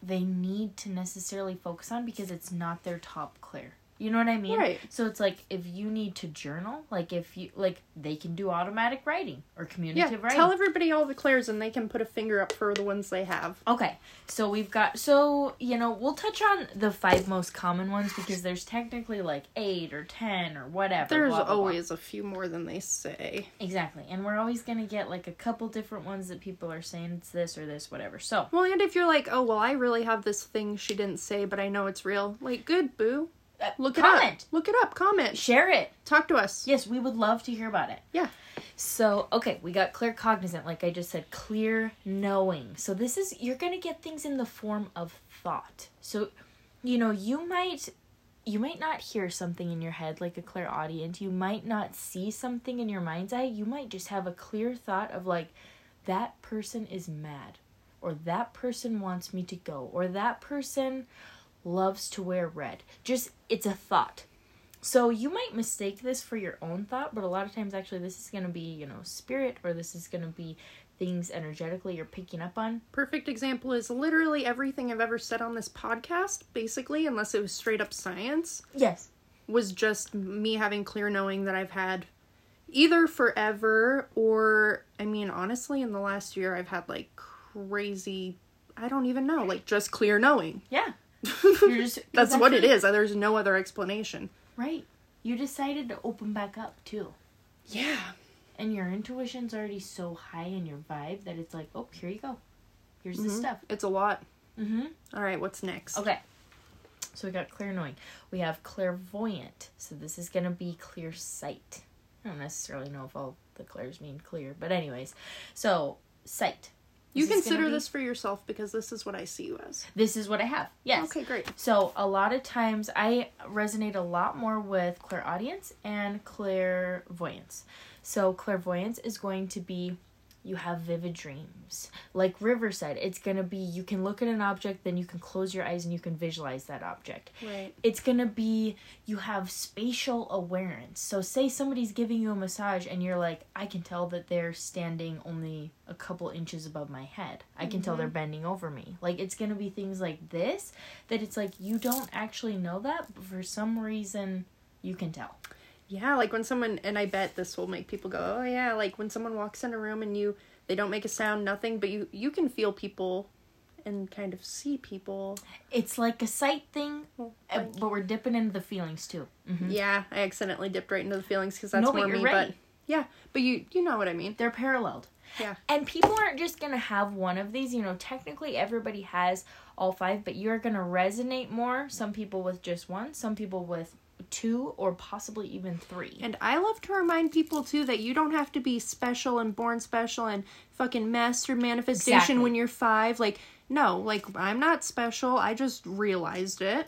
[SPEAKER 2] they need to necessarily focus on because it's not their top clear. You know what I mean?
[SPEAKER 1] Right.
[SPEAKER 2] So it's like if you need to journal, like if you like they can do automatic writing or
[SPEAKER 1] Yeah,
[SPEAKER 2] communicative writing.
[SPEAKER 1] tell everybody all the clairs and they can put a finger up for the ones they have.
[SPEAKER 2] Okay, so we've got so you know we'll touch on the five most common ones because there's technically like eight or ten or whatever.
[SPEAKER 1] There's
[SPEAKER 2] blah, blah, blah.
[SPEAKER 1] always a few more than they say.
[SPEAKER 2] exactly, and we're always gonna get like a couple different ones that people are saying it's this or this whatever. So
[SPEAKER 1] Well, and if you're like, oh, well, I really have this thing she didn't say, but I know it's real, like, good, boo.
[SPEAKER 2] Uh,
[SPEAKER 1] Look it
[SPEAKER 2] comment,
[SPEAKER 1] up. Look it up. Comment.
[SPEAKER 2] share it.
[SPEAKER 1] Talk to us.
[SPEAKER 2] Yes, we would love to hear about it.
[SPEAKER 1] Yeah.
[SPEAKER 2] So, okay, we got claircognizant, like I just said, clear knowing. So, this is, you're going to get things in the form of thought. So, you know, you might. You might not hear something in your head like a clairaudience. You might not see something in your mind's eye. You might just have a clear thought of like, that person is mad, or that person wants me to go, or that person loves to wear red. Just, it's a thought. So you might mistake this for your own thought, but a lot of times actually this is going to be, you know, spirit or this is going to be things energetically you're picking up on.
[SPEAKER 1] Perfect example is literally everything I've ever said on this podcast, basically, unless it was straight up science,
[SPEAKER 2] Yes.
[SPEAKER 1] was just me having clear knowing that I've had either forever or, I mean, honestly, in the last year, I've had like crazy, I don't even know, like just clear knowing.
[SPEAKER 2] Yeah. Just
[SPEAKER 1] That's what it
[SPEAKER 2] actually-
[SPEAKER 1] is. There's no other explanation.
[SPEAKER 2] Right. You decided to open back up too.
[SPEAKER 1] Yeah.
[SPEAKER 2] And your intuition's already so high in your vibe that it's like, "Oh, here you go. Here's the
[SPEAKER 1] Mhm.
[SPEAKER 2] stuff."
[SPEAKER 1] It's a lot.
[SPEAKER 2] Mhm.
[SPEAKER 1] All right, what's next?
[SPEAKER 2] Okay. So we got clairvoyant. We have clairvoyant. So this is going to be clear sight. I don't necessarily know if all the clairs mean clear, but anyways. So, sight.
[SPEAKER 1] You
[SPEAKER 2] This
[SPEAKER 1] consider this for yourself because this is what I see you as.
[SPEAKER 2] This is what I have. Yes.
[SPEAKER 1] Okay, great.
[SPEAKER 2] So, a lot of times I resonate a lot more with clairaudience and clairvoyance. So, clairvoyance is going to be you have vivid dreams. Like River said, it's going to be you can look at an object, then you can close your eyes and you can visualize that object.
[SPEAKER 1] Right.
[SPEAKER 2] it's gonna be you have spatial awareness. So say somebody's giving you a massage and you're like, I can tell that they're standing only a couple inches above my head. I can tell they're mm-hmm. bending over me. Like it's gonna be things like this that it's like you don't actually know that, but for some reason you can tell.
[SPEAKER 1] Yeah, like when someone and I bet this will make people go, "Oh yeah," like when someone walks in a room and you they don't make a sound, nothing, but you you can feel people and kind of see people.
[SPEAKER 2] It's like a sight thing,
[SPEAKER 1] Well,
[SPEAKER 2] uh,
[SPEAKER 1] like-
[SPEAKER 2] but we're dipping into the feelings too. hmm
[SPEAKER 1] Yeah, I accidentally dipped right into the feelings because that's
[SPEAKER 2] No,
[SPEAKER 1] more me.
[SPEAKER 2] right.
[SPEAKER 1] But yeah, but you you know what I mean.
[SPEAKER 2] They're paralleled.
[SPEAKER 1] Yeah.
[SPEAKER 2] And people aren't just going to have one of these. You know, technically everybody has all five, but you're going to resonate more. Some people with just one, some people with two, or possibly even three.
[SPEAKER 1] And I love to remind people too that you don't have to be special and born special and fucking master manifestation
[SPEAKER 2] Exactly.
[SPEAKER 1] when you're five. Like, no, like I'm not special. I just realized it.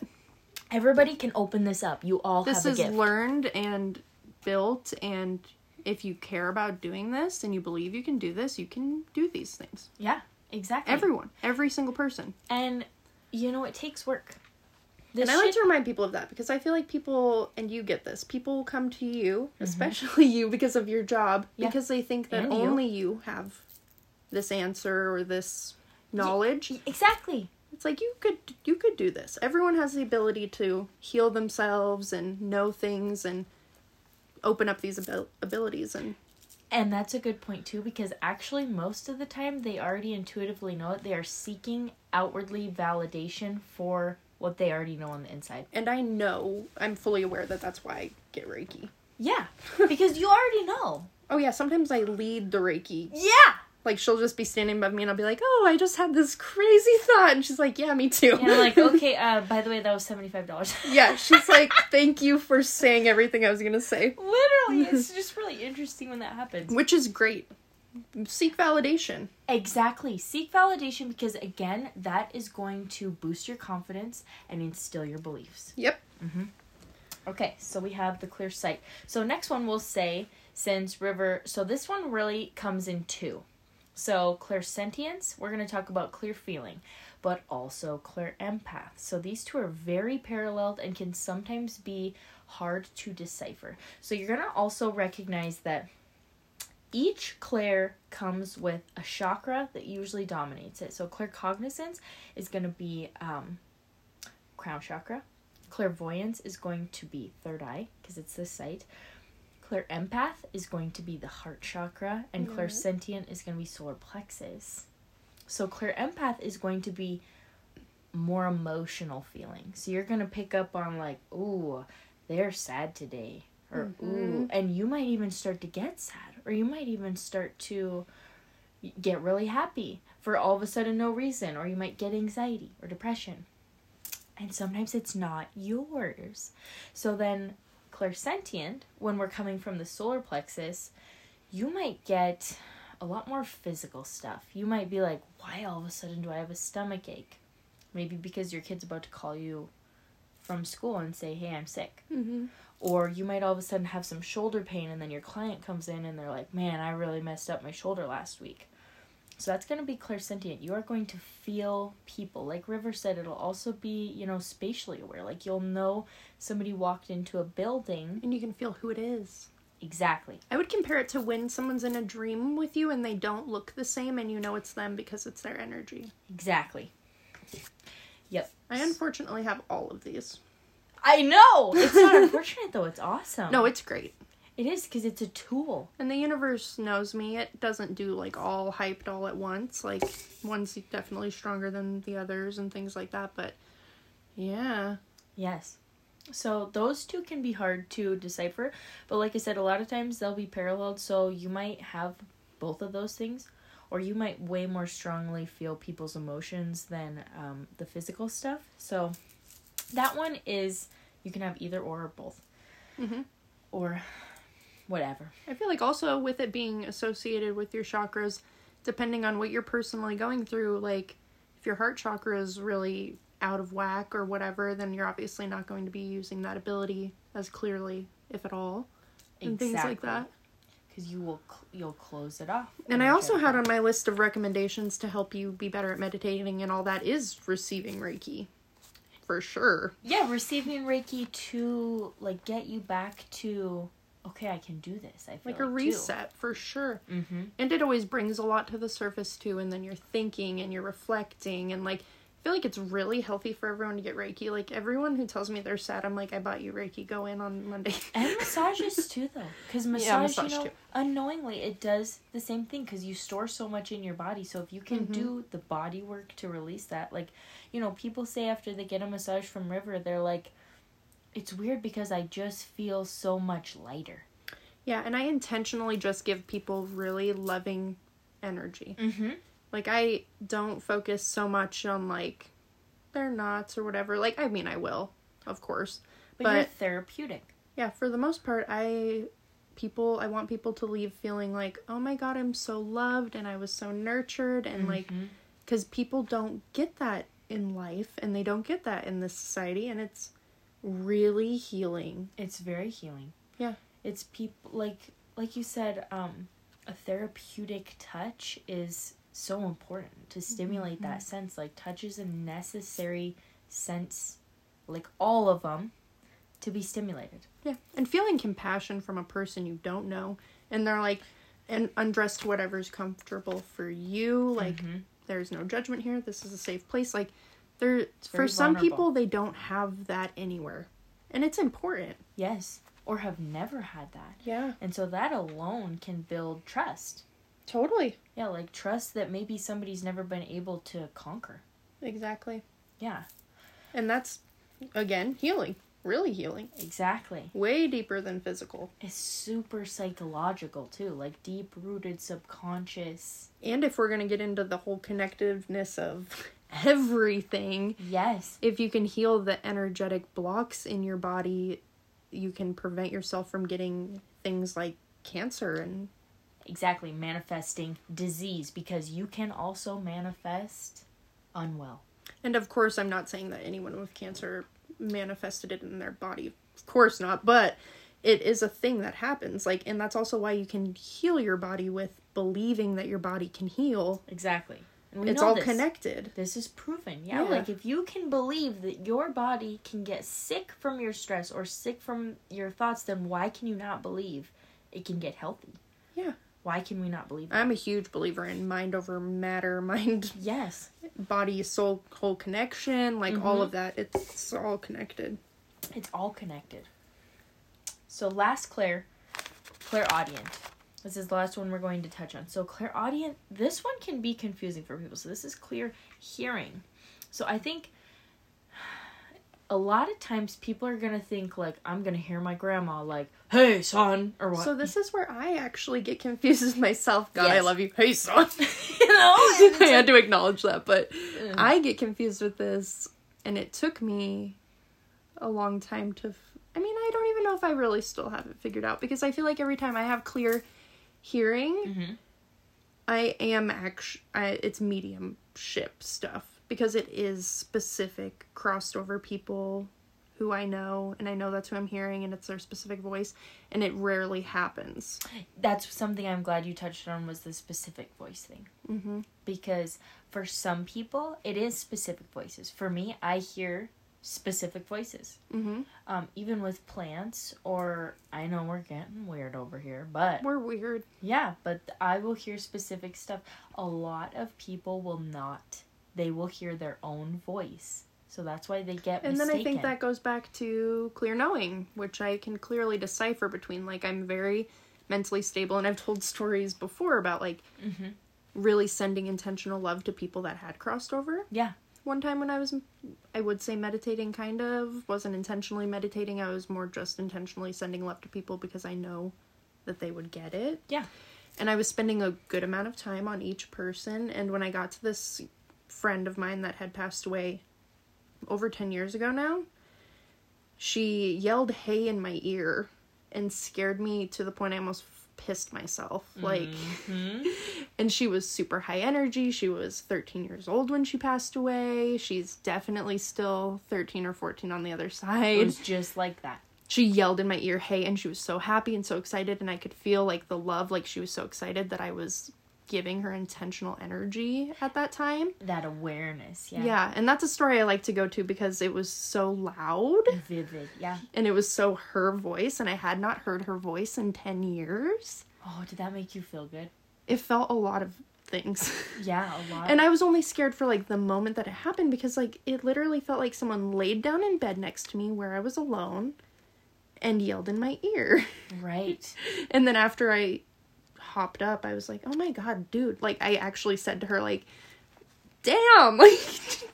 [SPEAKER 2] Everybody can open this up. You all
[SPEAKER 1] This
[SPEAKER 2] have a
[SPEAKER 1] is
[SPEAKER 2] gift.
[SPEAKER 1] learned and built and if you care about doing this and you believe you can do this, you can do these things.
[SPEAKER 2] yeah, exactly.
[SPEAKER 1] Everyone, every single person.
[SPEAKER 2] and you know, it takes work. This
[SPEAKER 1] and I like
[SPEAKER 2] shit-
[SPEAKER 1] to remind people of that because I feel like people, and you get this, people come to you,
[SPEAKER 2] Mm-hmm.
[SPEAKER 1] especially you because of your job,
[SPEAKER 2] Yeah.
[SPEAKER 1] because they think that
[SPEAKER 2] And
[SPEAKER 1] only you have this answer or this knowledge.
[SPEAKER 2] exactly.
[SPEAKER 1] It's like you could you could do this. Everyone has the ability to heal themselves and know things and open up these abil- abilities and
[SPEAKER 2] And that's a good point too, because actually, most of the time, they already intuitively know it. They are seeking outwardly validation for what they already know on the inside.
[SPEAKER 1] and I know I'm fully aware that that's why I get Reiki.
[SPEAKER 2] Yeah, because you already know.
[SPEAKER 1] Oh yeah, sometimes I lead the Reiki.
[SPEAKER 2] Yeah.
[SPEAKER 1] Like she'll just be standing above me and I'll be like, "Oh, I just had this crazy thought." And she's like, "Yeah, me too."
[SPEAKER 2] And I'm like, okay, uh, by the way, that was seventy five dollars.
[SPEAKER 1] yeah, she's like, "Thank you for saying everything I was going to say."
[SPEAKER 2] Literally, it's just really interesting when that happens.
[SPEAKER 1] Which is great. Seek validation.
[SPEAKER 2] Exactly. Seek validation because again, that is going to boost your confidence and instill your beliefs.
[SPEAKER 1] Yep. Mm-hmm.
[SPEAKER 2] Okay, so we have the clear sight. So next one we'll say since River so this one really comes in two. So clairsentience, we're gonna talk about clear feeling, but also clairempath. So these two are very paralleled and can sometimes be hard to decipher. So you're gonna also recognize that each clair comes with a chakra that usually dominates it. So claircognizance is going to be um, crown chakra. Clairvoyance is going to be third eye because it's the sight. Clairempath is going to be the heart chakra, and
[SPEAKER 1] Yeah.
[SPEAKER 2] clairsentient is going to be solar plexus. So clairempath is going to be more emotional feeling. So you're going to pick up on like, ooh, they're sad today. Or ooh, and you might even start to get sad or you might even start to get really happy for all of a sudden no reason or you might get anxiety or depression. And sometimes it's not yours. So then clairsentient, when we're coming from the solar plexus, you might get a lot more physical stuff. You might be like, why all of a sudden do I have a stomach ache? Maybe because your kid's about to call you from school and say, hey, I'm sick.
[SPEAKER 1] Mm-hmm.
[SPEAKER 2] Or you might all of a sudden have some shoulder pain and then your client comes in and they're like, man, I really messed up my shoulder last week. So that's going to be clairsentient. You are going to feel people. Like River said, it'll also be, you know, spatially aware. Like you'll know somebody walked into a building.
[SPEAKER 1] And you can feel who it is.
[SPEAKER 2] Exactly.
[SPEAKER 1] I would compare it to when someone's in a dream with you and they don't look the same and you know it's them because it's their energy.
[SPEAKER 2] Exactly. Yep.
[SPEAKER 1] I unfortunately have all of these.
[SPEAKER 2] I know! It's not unfortunate though, it's awesome.
[SPEAKER 1] No, it's great.
[SPEAKER 2] it is because it's a tool.
[SPEAKER 1] And the universe knows me. It doesn't do like all hyped all at once. Like one's definitely stronger than the others and things like that. But yeah,
[SPEAKER 2] Yes. So those two can be hard to decipher, but like I said, a lot of times they'll be paralleled. So you might have both of those things, or you might way more strongly feel people's emotions than um, the physical stuff. So that one is you can have either or or both,
[SPEAKER 1] Mhm.
[SPEAKER 2] or whatever.
[SPEAKER 1] I feel like also with it being associated with your chakras, depending on what you're personally going through, like if your heart chakra is really out of whack or whatever, then you're obviously not going to be using that ability as clearly, if at all, and things like that.
[SPEAKER 2] Because you will cl- you'll close it off.
[SPEAKER 1] And I also had on my list of recommendations to help you be better at meditating and all that is receiving Reiki. For sure.
[SPEAKER 2] yeah receiving Reiki to like get you back to okay I can do this. I feel
[SPEAKER 1] Like a
[SPEAKER 2] too.
[SPEAKER 1] reset, for sure.
[SPEAKER 2] Mm-hmm.
[SPEAKER 1] And it always brings a lot to the surface too, and then you're thinking and you're reflecting and like feel like it's really healthy for everyone to get Reiki. Like everyone who tells me they're sad, I'm like, I bought you Reiki, go in on Monday.
[SPEAKER 2] And massages too, though, because massage,
[SPEAKER 1] Yeah, massage
[SPEAKER 2] you know,
[SPEAKER 1] too.
[SPEAKER 2] unknowingly it does the same thing because you store so much in your body. So if you can
[SPEAKER 1] Mm-hmm.
[SPEAKER 2] do the body work to release that, like, you know, people say after they get a massage from River, they're like, it's weird because I just feel so much lighter.
[SPEAKER 1] yeah, and I intentionally just give people really loving energy.
[SPEAKER 2] Mm-hmm.
[SPEAKER 1] Like I don't focus so much on like their knots or whatever. Like I mean I will, of course.
[SPEAKER 2] But,
[SPEAKER 1] But-
[SPEAKER 2] you're therapeutic.
[SPEAKER 1] Yeah, for the most part I people I want people to leave feeling like, "Oh my god, I'm so loved and I was so nurtured." And like
[SPEAKER 2] Mhm.
[SPEAKER 1] cuz people don't get that in life and they don't get that in this society and it's really healing.
[SPEAKER 2] it's very healing.
[SPEAKER 1] Yeah.
[SPEAKER 2] It's people like like you said, um, a therapeutic touch is so important to stimulate that
[SPEAKER 1] Mm-hmm.
[SPEAKER 2] sense. Like touch is a necessary sense, like all of them, to be stimulated.
[SPEAKER 1] Yeah, and feeling compassion from a person you don't know, and they're like, and undress to whatever's comfortable for you. Like,
[SPEAKER 2] Mhm.
[SPEAKER 1] there's no judgment here. This is a safe place. Like, there for some
[SPEAKER 2] vulnerable.
[SPEAKER 1] people they don't have that anywhere, and it's important.
[SPEAKER 2] Yes, or have never had that,
[SPEAKER 1] Yeah,
[SPEAKER 2] and so that alone can build trust.
[SPEAKER 1] Totally,
[SPEAKER 2] Yeah, like trust that maybe somebody's never been able to conquer.
[SPEAKER 1] exactly,
[SPEAKER 2] Yeah,
[SPEAKER 1] and that's again healing, really healing,
[SPEAKER 2] exactly.
[SPEAKER 1] way deeper than physical.
[SPEAKER 2] It's super psychological too, like deep rooted subconscious.
[SPEAKER 1] And if we're gonna get into the whole connectiveness of everything,
[SPEAKER 2] Yes.
[SPEAKER 1] if you can heal the energetic blocks in your body, you can prevent yourself from getting things like cancer and
[SPEAKER 2] Exactly, manifesting disease because you can also manifest unwell.
[SPEAKER 1] and of course I'm not saying that anyone with cancer manifested it in their body. Of course not, but it is a thing that happens. Like and that's also why you can heal your body with believing that your body can heal.
[SPEAKER 2] Exactly.
[SPEAKER 1] It's all
[SPEAKER 2] this.
[SPEAKER 1] connected.
[SPEAKER 2] This is proven. Yeah,
[SPEAKER 1] Yeah.
[SPEAKER 2] like if you can believe that your body can get sick from your stress or sick from your thoughts, then why can you not believe it can get healthy?
[SPEAKER 1] Yeah.
[SPEAKER 2] Why can we not believe that?
[SPEAKER 1] I'm a huge believer in mind over matter, mind,
[SPEAKER 2] yes.
[SPEAKER 1] body, soul, whole connection, like all mm-hmm. of that. It's all connected.
[SPEAKER 2] It's all connected. So last clair, clair, clairaudient. This is the last one we're going to touch on. So clair, clairaudient, this one can be confusing for people. So this is clear hearing. So I think a lot of times people are gonna think like I'm gonna hear my grandma like, "Hey, son," or what.
[SPEAKER 1] So this is where I actually get confused with myself. God, I love you. Hey, son.
[SPEAKER 2] you know,
[SPEAKER 1] I had to acknowledge that, but I get confused with this, and it took me a long time to. F- I mean, I don't even know if I really still have it figured out because I feel like every time I have clear hearing,
[SPEAKER 2] Mhm.
[SPEAKER 1] I am actually it's mediumship stuff because it is specific crossed over people who I know, and I know that's who I'm hearing, and it's their specific voice, and it rarely happens.
[SPEAKER 2] that's something I'm glad you touched on was the specific voice thing.
[SPEAKER 1] Mm-hmm.
[SPEAKER 2] because for some people it is specific voices for me i hear specific voices
[SPEAKER 1] Mm-hmm.
[SPEAKER 2] um, even with plants or i know we're getting weird over here but
[SPEAKER 1] We're weird.
[SPEAKER 2] yeah but i will hear specific stuff a lot of people will not they will hear their own voice so that's why they get
[SPEAKER 1] And
[SPEAKER 2] mistaken.
[SPEAKER 1] then I think that goes back to clear knowing, which I can clearly decipher between like I'm very mentally stable and I've told stories before about like
[SPEAKER 2] Mhm.
[SPEAKER 1] really sending intentional love to people that had crossed over.
[SPEAKER 2] yeah
[SPEAKER 1] One time when I was I would say meditating kind of, wasn't intentionally meditating, I was more just intentionally sending love to people because I know that they would get it.
[SPEAKER 2] yeah
[SPEAKER 1] And I was spending a good amount of time on each person and when I got to this friend of mine that had passed away over 10 years ago now, she yelled hey in my ear and scared me to the point I almost pissed myself. Like
[SPEAKER 2] Mhm.
[SPEAKER 1] and she was super high energy. She was 13 years old when she passed away. She's definitely still 13 or 14 on the other side.
[SPEAKER 2] it was just like that
[SPEAKER 1] She yelled in my ear, "Hey," and she was so happy and so excited and I could feel like the love like she was so excited that I was giving her intentional energy at that time.
[SPEAKER 2] that awareness yeah,
[SPEAKER 1] Yeah, and that's a story I like to go to because it was so loud
[SPEAKER 2] vivid yeah
[SPEAKER 1] and it was so her voice and I had not heard her voice in 10 years.
[SPEAKER 2] oh did that make you feel good
[SPEAKER 1] It felt a lot of things.
[SPEAKER 2] yeah a lot
[SPEAKER 1] And I was only scared for like the moment that it happened because like it literally felt like someone laid down in bed next to me where I was alone and yelled in my ear.
[SPEAKER 2] right
[SPEAKER 1] and then after I hopped up, I was like, "Oh my god, dude." Like I actually said to her like, "Damn, like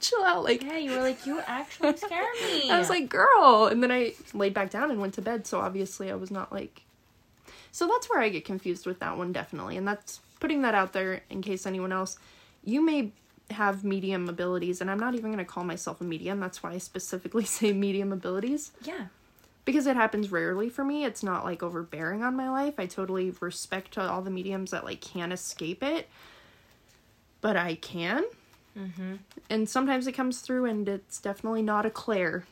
[SPEAKER 1] chill out." Like
[SPEAKER 2] Yeah, you were like, you actually scared me.
[SPEAKER 1] I was like, "Girl." And then I laid back down and went to bed, so obviously I was not like So that's where I get confused with that one definitely. And that's putting that out there in case anyone else you may have medium abilities and I'm not even going to call myself a medium. That's why I specifically say medium abilities
[SPEAKER 2] yeah,
[SPEAKER 1] because it happens rarely for me. It's not like overbearing on my life. I totally respect all the mediums that like can't escape it, but I can.
[SPEAKER 2] mm-hmm.
[SPEAKER 1] And sometimes it comes through, and it's definitely not a clair.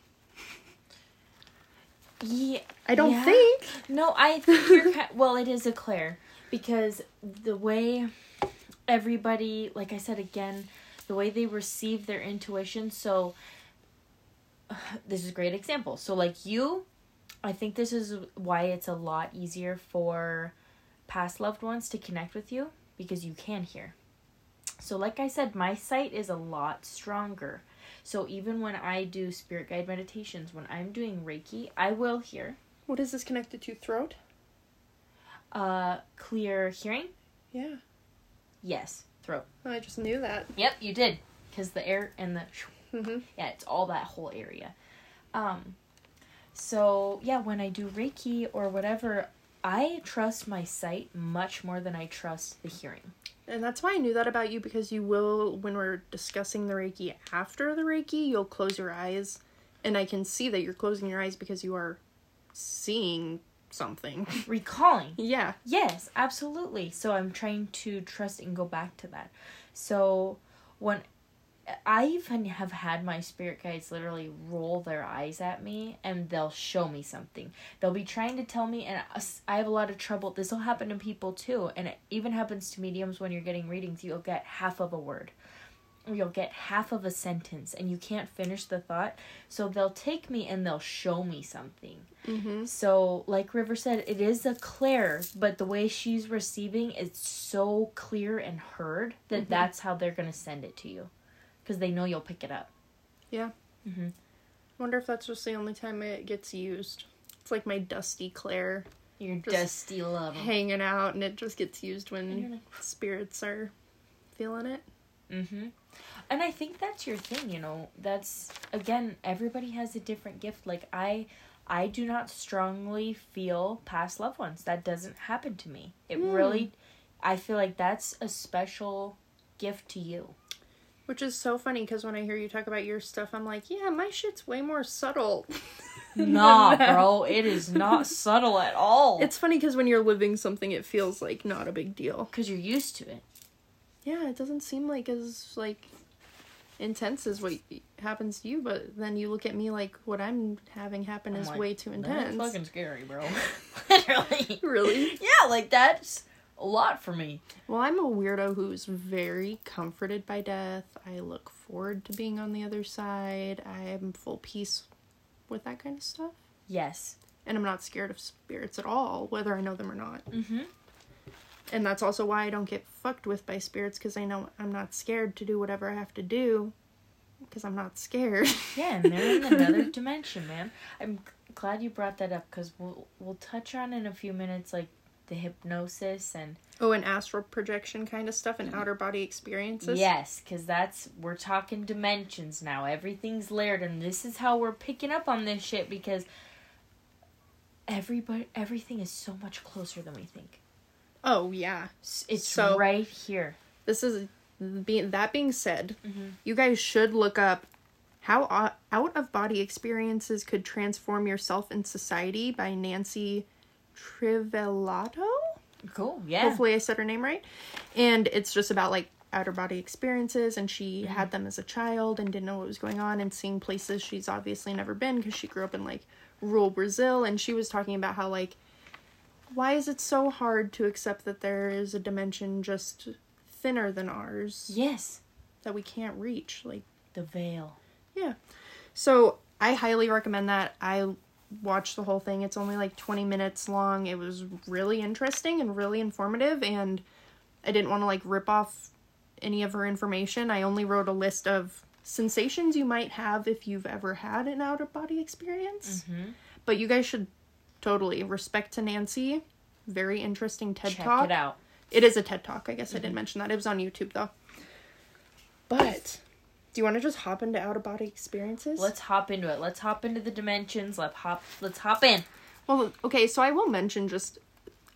[SPEAKER 2] yeah.
[SPEAKER 1] I don't
[SPEAKER 2] Yeah.
[SPEAKER 1] think.
[SPEAKER 2] No, I think you're. Well, it is a clair because the way everybody, like I said again, the way they receive their intuition. So this is a great example. So like you, I think this is why it's a lot easier for past loved ones to connect with you because you can hear. So like I said, my sight is a lot stronger. So even when I do spirit guide meditations, when I'm doing Reiki, I will hear
[SPEAKER 1] What is this connected to? Throat?
[SPEAKER 2] uh clear hearing.
[SPEAKER 1] Yeah.
[SPEAKER 2] Yes, throat.
[SPEAKER 1] I just knew that.
[SPEAKER 2] Yep, you did. Because the air and the.
[SPEAKER 1] hmm
[SPEAKER 2] Yeah, it's all that whole area. Um, so, yeah, when I do Reiki or whatever, I trust my sight much more than I trust the hearing.
[SPEAKER 1] And that's why I knew that about you because you will, when we're discussing the Reiki after the Reiki, you'll close your eyes. And I can see that you're closing your eyes because you are seeing something.
[SPEAKER 2] Recalling.
[SPEAKER 1] yeah.
[SPEAKER 2] Yes, absolutely. So I'm trying to trust and go back to that. So when I even have had my spirit guides literally roll their eyes at me and they'll show me something. They'll be trying to tell me, and I have a lot of trouble. This will happen to people too, and it even happens to mediums when you're getting readings. You'll get half of a word. or you'll get half of a sentence and you can't finish the thought. So they'll take me and they'll show me something.
[SPEAKER 1] Mm-hmm.
[SPEAKER 2] So, like River said, it is a clair, but the way she's receiving is so clear and heard that
[SPEAKER 1] Mhm.
[SPEAKER 2] that's how they're going to send it to you. Because they know you'll pick it up.
[SPEAKER 1] Yeah.
[SPEAKER 2] Mm-hmm.
[SPEAKER 1] Wonder if that's just the only time it gets used. It's like my dusty clair
[SPEAKER 2] Your dusty love.
[SPEAKER 1] hanging out, and it just gets used when
[SPEAKER 2] like,
[SPEAKER 1] spirits are feeling it.
[SPEAKER 2] Mm-hmm. And I think that's your thing, you know. That's again, everybody has a different gift. Like I I do not strongly feel past loved ones. That doesn't happen to me. It
[SPEAKER 1] Hmm.
[SPEAKER 2] really I feel like that's a special gift to you.
[SPEAKER 1] Which is so funny because when I hear you talk about your stuff, I'm like, yeah, my shit's way more subtle.
[SPEAKER 2] Nah, bro, it is not subtle at all.
[SPEAKER 1] It's funny because when you're living something, it feels like not a big deal.
[SPEAKER 2] because you're used to it.
[SPEAKER 1] Yeah, it doesn't seem like as like intense as what happens to you, but then you look at me like what I'm having happen
[SPEAKER 2] I'm
[SPEAKER 1] is
[SPEAKER 2] like,
[SPEAKER 1] way too intense.
[SPEAKER 2] That's fucking scary, bro. Literally.
[SPEAKER 1] Really?
[SPEAKER 2] Yeah, like that's a lot for me.
[SPEAKER 1] Well, I'm a weirdo who's very comforted by death. I look forward to being on the other side. I am full peace with that kind of stuff.
[SPEAKER 2] Yes.
[SPEAKER 1] And I'm not scared of spirits at all, whether I know them or not.
[SPEAKER 2] Mm-hmm.
[SPEAKER 1] And that's also why I don't get fucked with by spirits because I know I'm not scared to do whatever I have to do because I'm not scared.
[SPEAKER 2] Yeah, and they're in another dimension, man. I'm glad you brought that up because we'll we'll touch on in a few minutes, like the hypnosis and
[SPEAKER 1] oh, and astral projection kind of stuff and outer body experiences.
[SPEAKER 2] yes, because that's we're talking dimensions now. Everything's layered, and this is how we're picking up on this shit because everybody everything is so much closer than we think.
[SPEAKER 1] Oh yeah.
[SPEAKER 2] It's
[SPEAKER 1] So-
[SPEAKER 2] right here.
[SPEAKER 1] This is being that being said,
[SPEAKER 2] Mhm.
[SPEAKER 1] you guys should look up how out of body experiences could transform yourself in society by Nanci Trivellato.
[SPEAKER 2] Cool. Yeah.
[SPEAKER 1] Hopefully I said her name right. And it's just about like outer body experiences and she mm-hmm. had them as a child and didn't know what was going on and seeing places she's obviously never been because she grew up in like rural Brazil and she was talking about how like why is it so hard to accept that there is a dimension just thinner than ours
[SPEAKER 2] Yes.
[SPEAKER 1] that we can't reach like
[SPEAKER 2] The veil.
[SPEAKER 1] yeah. So I highly recommend that. I watched the whole thing. It's only like 20 minutes long. It was really interesting and really informative and I didn't want to like rip off any of her information. I only wrote a list of sensations you might have if you've ever had an out of body experience.
[SPEAKER 2] Mm-hmm.
[SPEAKER 1] But you guys should totally respect to Nanci. Very interesting TED
[SPEAKER 2] Check
[SPEAKER 1] Talk.
[SPEAKER 2] it out.
[SPEAKER 1] It is a TED Talk. I guess I didn't mention that. It was on YouTube though. But do you want to just hop into out of body experiences?
[SPEAKER 2] Let's hop into it. Let's hop into the dimensions. Let's hop. Let's hop in.
[SPEAKER 1] Well, okay, so I will mention just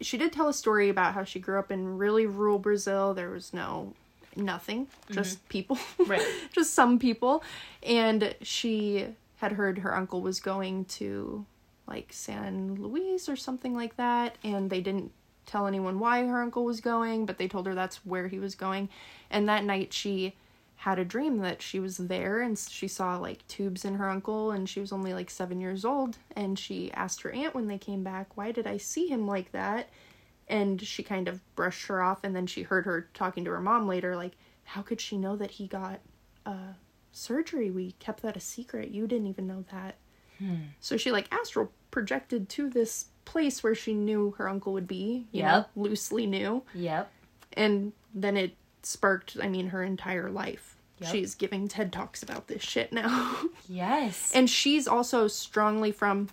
[SPEAKER 1] she did tell a story about how she grew up in really rural Brazil. There was no nothing, mm-hmm. just people.
[SPEAKER 2] Right.
[SPEAKER 1] just some people. And she had heard her uncle was going to like San Luis or something like that, and they didn't tell anyone why her uncle was going, but they told her that's where he was going. And that night she had a dream that she was there and she saw like tubes in her uncle and she was only like 7 years old and she asked her aunt when they came back, "Why did I see him like that?" And she kind of brushed her off and then she heard her talking to her mom later like, "How could she know that he got uh surgery? We kept that a secret. You didn't even know that." So she like astral projected to this place where she knew her uncle would be, you know, loosely knew.
[SPEAKER 2] Yep.
[SPEAKER 1] And then it sparked, I mean, her entire life.
[SPEAKER 2] Yep.
[SPEAKER 1] She's giving TED Talks about this shit now.
[SPEAKER 2] Yes.
[SPEAKER 1] and she's also strongly from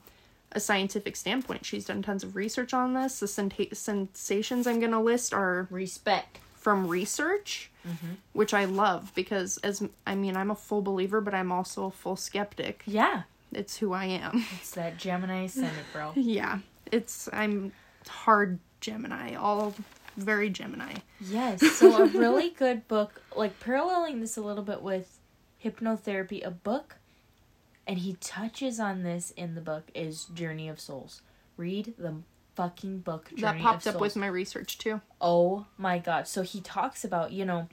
[SPEAKER 1] a scientific standpoint. She's done tons of research on this. The senta- sensations I'm going to list are
[SPEAKER 2] Respect.
[SPEAKER 1] from research, mm-hmm. which I love because, as I mean, I'm a full believer, but I'm also a full skeptic.
[SPEAKER 2] Yeah.
[SPEAKER 1] It's who I am.
[SPEAKER 2] It's that Gemini Senate, bro.
[SPEAKER 1] Yeah, it's I'm hard Gemini, all very Gemini.
[SPEAKER 2] Yes. So a really good book, like paralleling this a little bit with hypnotherapy, a book, and he touches on this in the book is Journey of Souls. Read the fucking book. Journey
[SPEAKER 1] that popped up with my research too.
[SPEAKER 2] Oh my god. So he talks about, you know,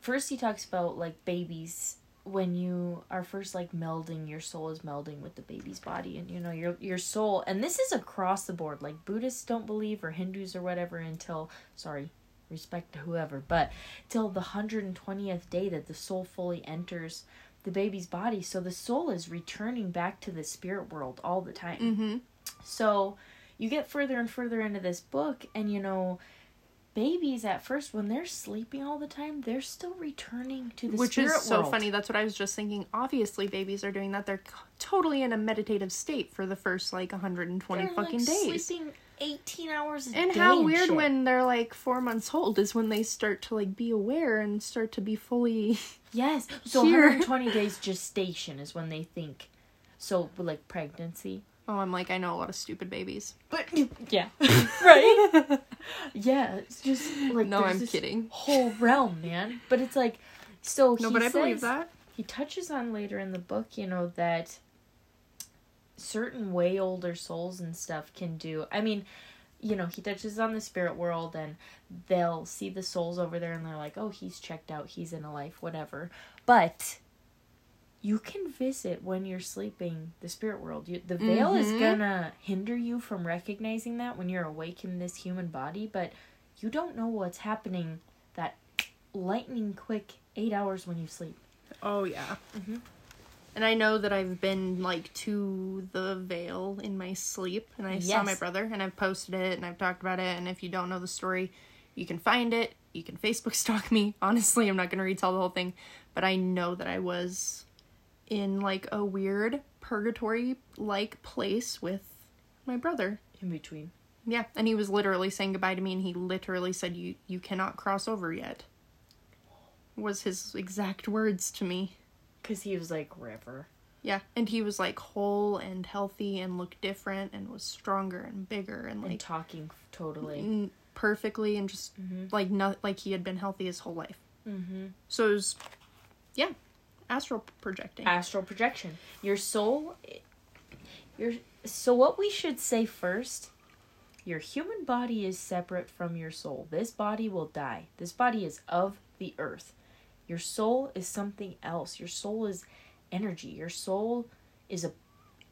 [SPEAKER 2] first he talks about like babies when you are first like melding your soul is melding with the baby's body and you know your your soul and this is across the board like buddhists don't believe or hindus or whatever until sorry respect to whoever, but till the 120th day that the soul fully enters the baby's body. So the soul is returning back to the spirit world all the time.
[SPEAKER 1] Mm-hmm.
[SPEAKER 2] So you get further and further into this book, and you know, babies at first, when they're sleeping all the time, they're still returning to the
[SPEAKER 1] Which is so
[SPEAKER 2] world.
[SPEAKER 1] funny. That's what I was just thinking. Obviously, babies are doing that. They're totally in a meditative state for the first like 120
[SPEAKER 2] They're,
[SPEAKER 1] fucking
[SPEAKER 2] like,
[SPEAKER 1] days.
[SPEAKER 2] Sleeping 18 hours a
[SPEAKER 1] And how weird when they're like four months old is when they start to like be aware and start to be fully.
[SPEAKER 2] Yes. So
[SPEAKER 1] Here.
[SPEAKER 2] 120 days gestation is when they think. So like pregnancy.
[SPEAKER 1] Oh, I'm like I know a lot of stupid babies.
[SPEAKER 2] But yeah, right. yeah, it's just like
[SPEAKER 1] No, I'm
[SPEAKER 2] this
[SPEAKER 1] kidding.
[SPEAKER 2] Whole realm, man. But it's like, so
[SPEAKER 1] No,
[SPEAKER 2] he
[SPEAKER 1] but I believe that.
[SPEAKER 2] He touches on later in the book, you know that certain way older souls and stuff can do. I mean, you know, he touches on the spirit world and they'll see the souls over there and they're like, "Oh, he's checked out. He's in a life, whatever." But you can visit when you're sleeping the spirit world. You, the veil is
[SPEAKER 1] Mhm.
[SPEAKER 2] gonna hinder you from recognizing that when you're awake in this human body, but you don't know what's happening that lightning quick eight hours when you sleep.
[SPEAKER 1] Oh yeah.
[SPEAKER 2] Mhm.
[SPEAKER 1] And I know that I've been like to the veil in my sleep, and I saw my brother, and I've posted it, and I've talked about it. And if you don't know the story, you can find it. You can Facebook stalk me. Honestly, I'm not gonna retell the whole thing, but I know that I was in like a weird purgatory like place with my brother.
[SPEAKER 2] In between.
[SPEAKER 1] Yeah, and he was literally saying goodbye to me, and he literally said, "You you cannot cross over yet." Was his exact words to me.
[SPEAKER 2] Because he was like, River.
[SPEAKER 1] Yeah, and he was like whole and healthy and looked different and was stronger and bigger and
[SPEAKER 2] And
[SPEAKER 1] like
[SPEAKER 2] talking totally.
[SPEAKER 1] n- perfectly and just
[SPEAKER 2] Mhm.
[SPEAKER 1] like not like he had been healthy his whole life.
[SPEAKER 2] Mm-hmm.
[SPEAKER 1] So it was, yeah, astral projecting.
[SPEAKER 2] Astral projection. Your soul. Your so what we should say first. Your human body is separate from your soul. This body will die. This body is of the earth. Your soul is something else. Your soul is energy. Your soul is a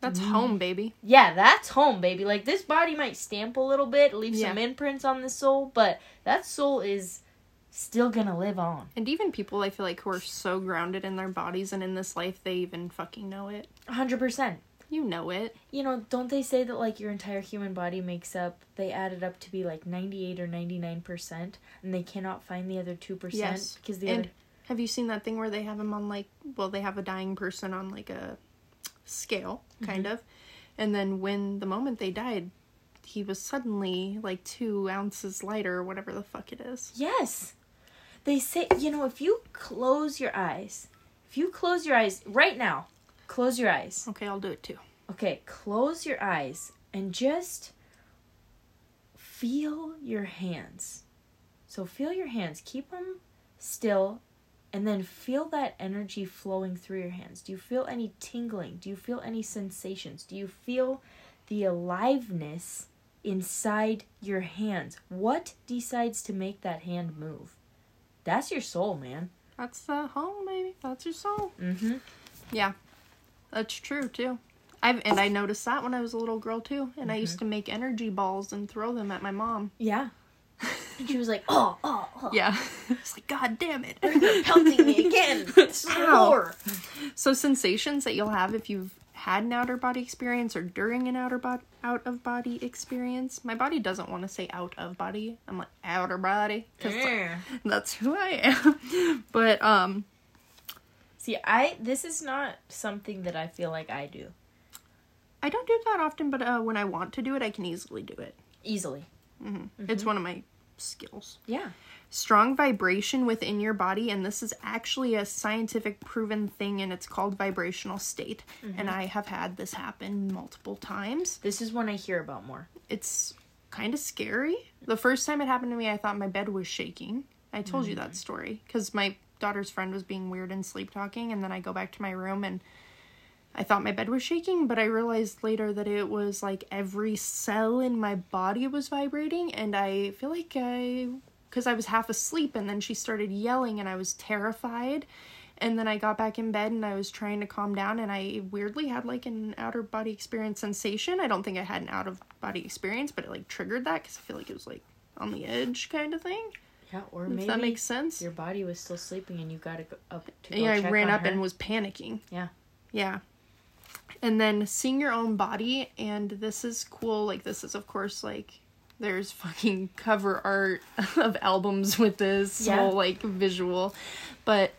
[SPEAKER 1] That's
[SPEAKER 2] Mm.
[SPEAKER 1] home, baby.
[SPEAKER 2] Yeah, that's home, baby. Like this body might stamp a little bit, leave some imprints on the soul, but that soul is still gonna live on.
[SPEAKER 1] And even people I feel like who are so grounded in their bodies and in this life, they even fucking know it.
[SPEAKER 2] hundred percent.
[SPEAKER 1] You know it.
[SPEAKER 2] You know, don't they say that like your entire human body makes up? They add it up to be like ninety eight or ninety nine percent, and they cannot find the other two percent
[SPEAKER 1] Yes.
[SPEAKER 2] because the
[SPEAKER 1] And
[SPEAKER 2] other.
[SPEAKER 1] have you seen that thing where they have him on like, well, they have a dying person on like a scale, mm-hmm. kind of, and then when the moment they died, he was suddenly like two ounces lighter or whatever the fuck it is.
[SPEAKER 2] Yes, they say you know if you close your eyes, if you close your eyes right now, close your eyes.
[SPEAKER 1] Okay, I'll do it too.
[SPEAKER 2] Okay, close your eyes and just feel your hands. So feel your hands, keep them still, and then feel that energy flowing through your hands. Do you feel any tingling? Do you feel any sensations? Do you feel the aliveness inside your hands? What decides to make that hand move? That's your soul, man.
[SPEAKER 1] That's the home, baby. That's your soul.
[SPEAKER 2] Mm-hmm.
[SPEAKER 1] Yeah, that's true too. I've and I noticed that when I was a little girl too, and I used to make energy balls and throw them at my mom.
[SPEAKER 2] Yeah. And she was like, oh, oh, oh.
[SPEAKER 1] Yeah, it's like God damn it.
[SPEAKER 2] Pelting me again.
[SPEAKER 1] Ow. So sensations that you'll have if you've had an outer body experience or during an outer body out of body experience. My body doesn't want to say out of body. I'm like outer body because
[SPEAKER 2] Yeah.
[SPEAKER 1] that's who I am. but um,
[SPEAKER 2] See, I this is not something that I feel like I do
[SPEAKER 1] I don't do that often. But uh, when I want to do it, I can easily do it.
[SPEAKER 2] easily.
[SPEAKER 1] hmm It's one of my skills.
[SPEAKER 2] Yeah.
[SPEAKER 1] Strong vibration within your body and this is actually a scientific proven thing and it's called vibrational state and mm-hmm. i have had this happen multiple times.
[SPEAKER 2] This is one I hear about more.
[SPEAKER 1] it's kind of scary. The first time it happened to me i thought my bed was shaking. I told you that mm. story because my daughter's friend was being weird and sleep talking and then i go back to my room and I thought my bed was shaking, but I realized later that it was like every cell in my body was vibrating, and I feel like I, because I was half asleep, and then she started yelling, and I was terrified. And then I got back in bed and I was trying to calm down, and I weirdly had like an outer body experience sensation. I don't think I had an out of body experience, but it like triggered that because I feel like it was like on the edge kind of thing.
[SPEAKER 2] Yeah, or
[SPEAKER 1] if
[SPEAKER 2] maybe
[SPEAKER 1] that makes sense.
[SPEAKER 2] your body was still sleeping and you got to go up to go
[SPEAKER 1] yeah, I ran up
[SPEAKER 2] her.
[SPEAKER 1] and was panicking.
[SPEAKER 2] Yeah.
[SPEAKER 1] Yeah. And then seeing your own body, and this is cool. Like, this is, of course, like, there's fucking cover art of albums with this
[SPEAKER 2] Yeah.
[SPEAKER 1] whole, like, visual. But,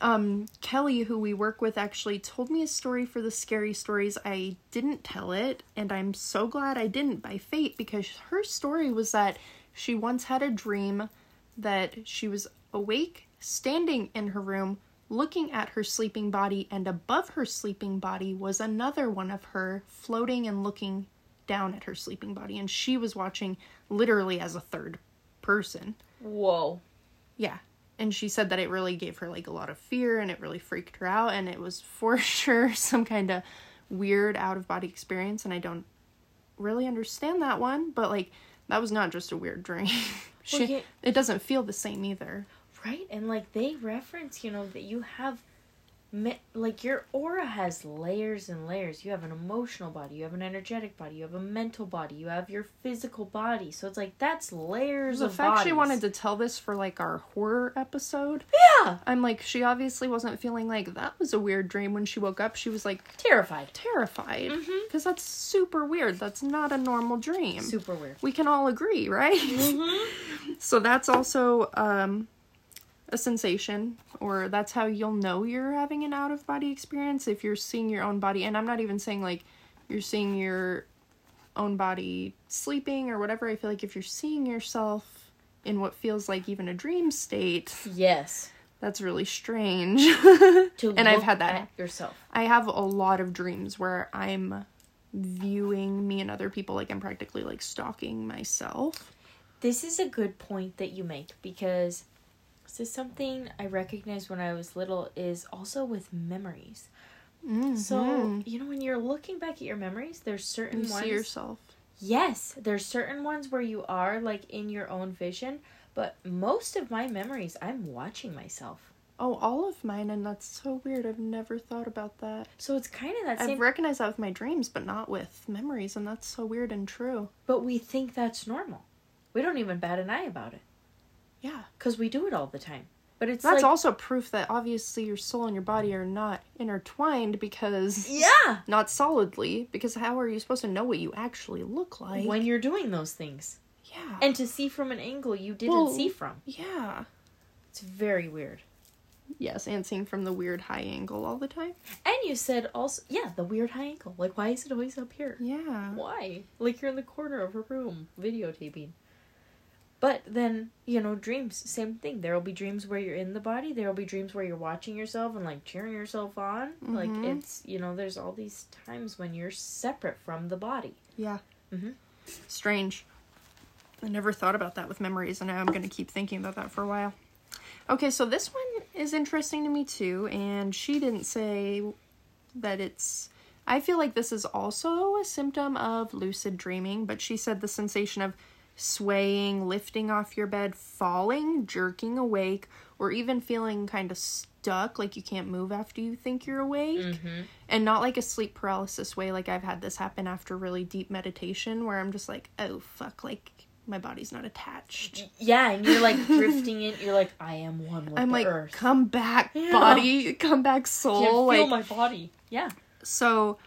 [SPEAKER 1] um, Kelly, who we work with, actually told me a story for the scary stories. I didn't tell it, and I'm so glad I didn't by fate because her story was that she once had a dream that she was awake, standing in her room, looking at her sleeping body, and above her sleeping body was another one of her floating and looking down at her sleeping body. And she was watching literally as a third person.
[SPEAKER 2] Whoa.
[SPEAKER 1] Yeah. And she said that it really gave her like a lot of fear and it really freaked her out. And it was for sure some kind of weird out of body experience. And I don't really understand that one, but like that was not just a weird dream. she,
[SPEAKER 2] Well, yeah.
[SPEAKER 1] It doesn't feel the same either.
[SPEAKER 2] Right? And like they reference, you know, that you have like your aura has layers and layers. You have an emotional body, you have an energetic body, you have a mental body, you have your physical body. So it's like that's layers
[SPEAKER 1] The
[SPEAKER 2] of
[SPEAKER 1] fact she
[SPEAKER 2] bodies.
[SPEAKER 1] wanted to tell this for like our horror episode,
[SPEAKER 2] Yeah.
[SPEAKER 1] I'm like, she obviously wasn't feeling like that was a weird dream when she woke up. She was like
[SPEAKER 2] Terrified.
[SPEAKER 1] terrified
[SPEAKER 2] Mhm.
[SPEAKER 1] because that's super weird. That's not a normal dream.
[SPEAKER 2] Super weird.
[SPEAKER 1] we can all agree, right?
[SPEAKER 2] Mm-hmm.
[SPEAKER 1] so that's also um, a sensation, or that's how you'll know you're having an out of body experience if you're seeing your own body. And I'm not even saying like you're seeing your own body sleeping or whatever. I feel like if you're seeing yourself in what feels like even a dream state,
[SPEAKER 2] Yes.
[SPEAKER 1] that's really strange.
[SPEAKER 2] To
[SPEAKER 1] and I've had that.
[SPEAKER 2] at yourself.
[SPEAKER 1] I have a lot of dreams where I'm viewing me and other people like I'm practically like stalking myself.
[SPEAKER 2] This is a good point that you make because is something I recognized when I was little is also with memories. So,
[SPEAKER 1] Mhm.
[SPEAKER 2] you know, when you're looking back at your memories, there's certain
[SPEAKER 1] you
[SPEAKER 2] ones
[SPEAKER 1] see yourself.
[SPEAKER 2] Yes, there's certain ones where you are like in your own vision, but most of my memories I'm watching myself.
[SPEAKER 1] Oh, all of mine, and that's so weird. I've never thought about that.
[SPEAKER 2] So it's kind of that
[SPEAKER 1] I've
[SPEAKER 2] same
[SPEAKER 1] recognized that with my dreams, but not with memories, and that's so weird and true.
[SPEAKER 2] but we think that's normal. We don't even bat an eye about it
[SPEAKER 1] Yeah.
[SPEAKER 2] cuz we do it all the time. But it's
[SPEAKER 1] That's
[SPEAKER 2] like
[SPEAKER 1] also proof that obviously your soul and your body are not intertwined because
[SPEAKER 2] yeah,
[SPEAKER 1] not solidly because how are you supposed to know what you actually look like?
[SPEAKER 2] when you're doing those things.
[SPEAKER 1] yeah.
[SPEAKER 2] And to see from an angle you didn't
[SPEAKER 1] Well-
[SPEAKER 2] see from.
[SPEAKER 1] yeah.
[SPEAKER 2] It's very weird.
[SPEAKER 1] Yes, and seeing from the weird high angle all the time.
[SPEAKER 2] And you said also, yeah, the weird high angle. Like, why is it always up here?
[SPEAKER 1] Yeah.
[SPEAKER 2] Why? Like you're in the corner of a room videotaping. But then, you know, dreams, same thing. There will be dreams where you're in the body. There will be dreams where you're watching yourself and like cheering yourself on. Like
[SPEAKER 1] Mhm.
[SPEAKER 2] it's, you know, there's all these times when you're separate from the body.
[SPEAKER 1] Yeah.
[SPEAKER 2] Mm-hmm.
[SPEAKER 1] Strange. I never thought about that with memories, and now I'm going to keep thinking about that for a while. Okay, so this one is interesting to me too, and she didn't say that it's. I feel like this is also a symptom of lucid dreaming, but she said the sensation of swaying, lifting off your bed, falling, jerking awake, or even feeling kind of stuck, like you can't move after you think you're awake
[SPEAKER 2] Mm-hmm.
[SPEAKER 1] and not like a sleep paralysis way like i've had this happen after really deep meditation where i'm just like oh fuck like my body's not attached
[SPEAKER 2] Yeah, and you're like drifting in. You're like, I am one with
[SPEAKER 1] i'm
[SPEAKER 2] the
[SPEAKER 1] like
[SPEAKER 2] earth.
[SPEAKER 1] come back
[SPEAKER 2] Yeah.
[SPEAKER 1] body come back soul
[SPEAKER 2] feel
[SPEAKER 1] like
[SPEAKER 2] my body. Yeah.
[SPEAKER 1] so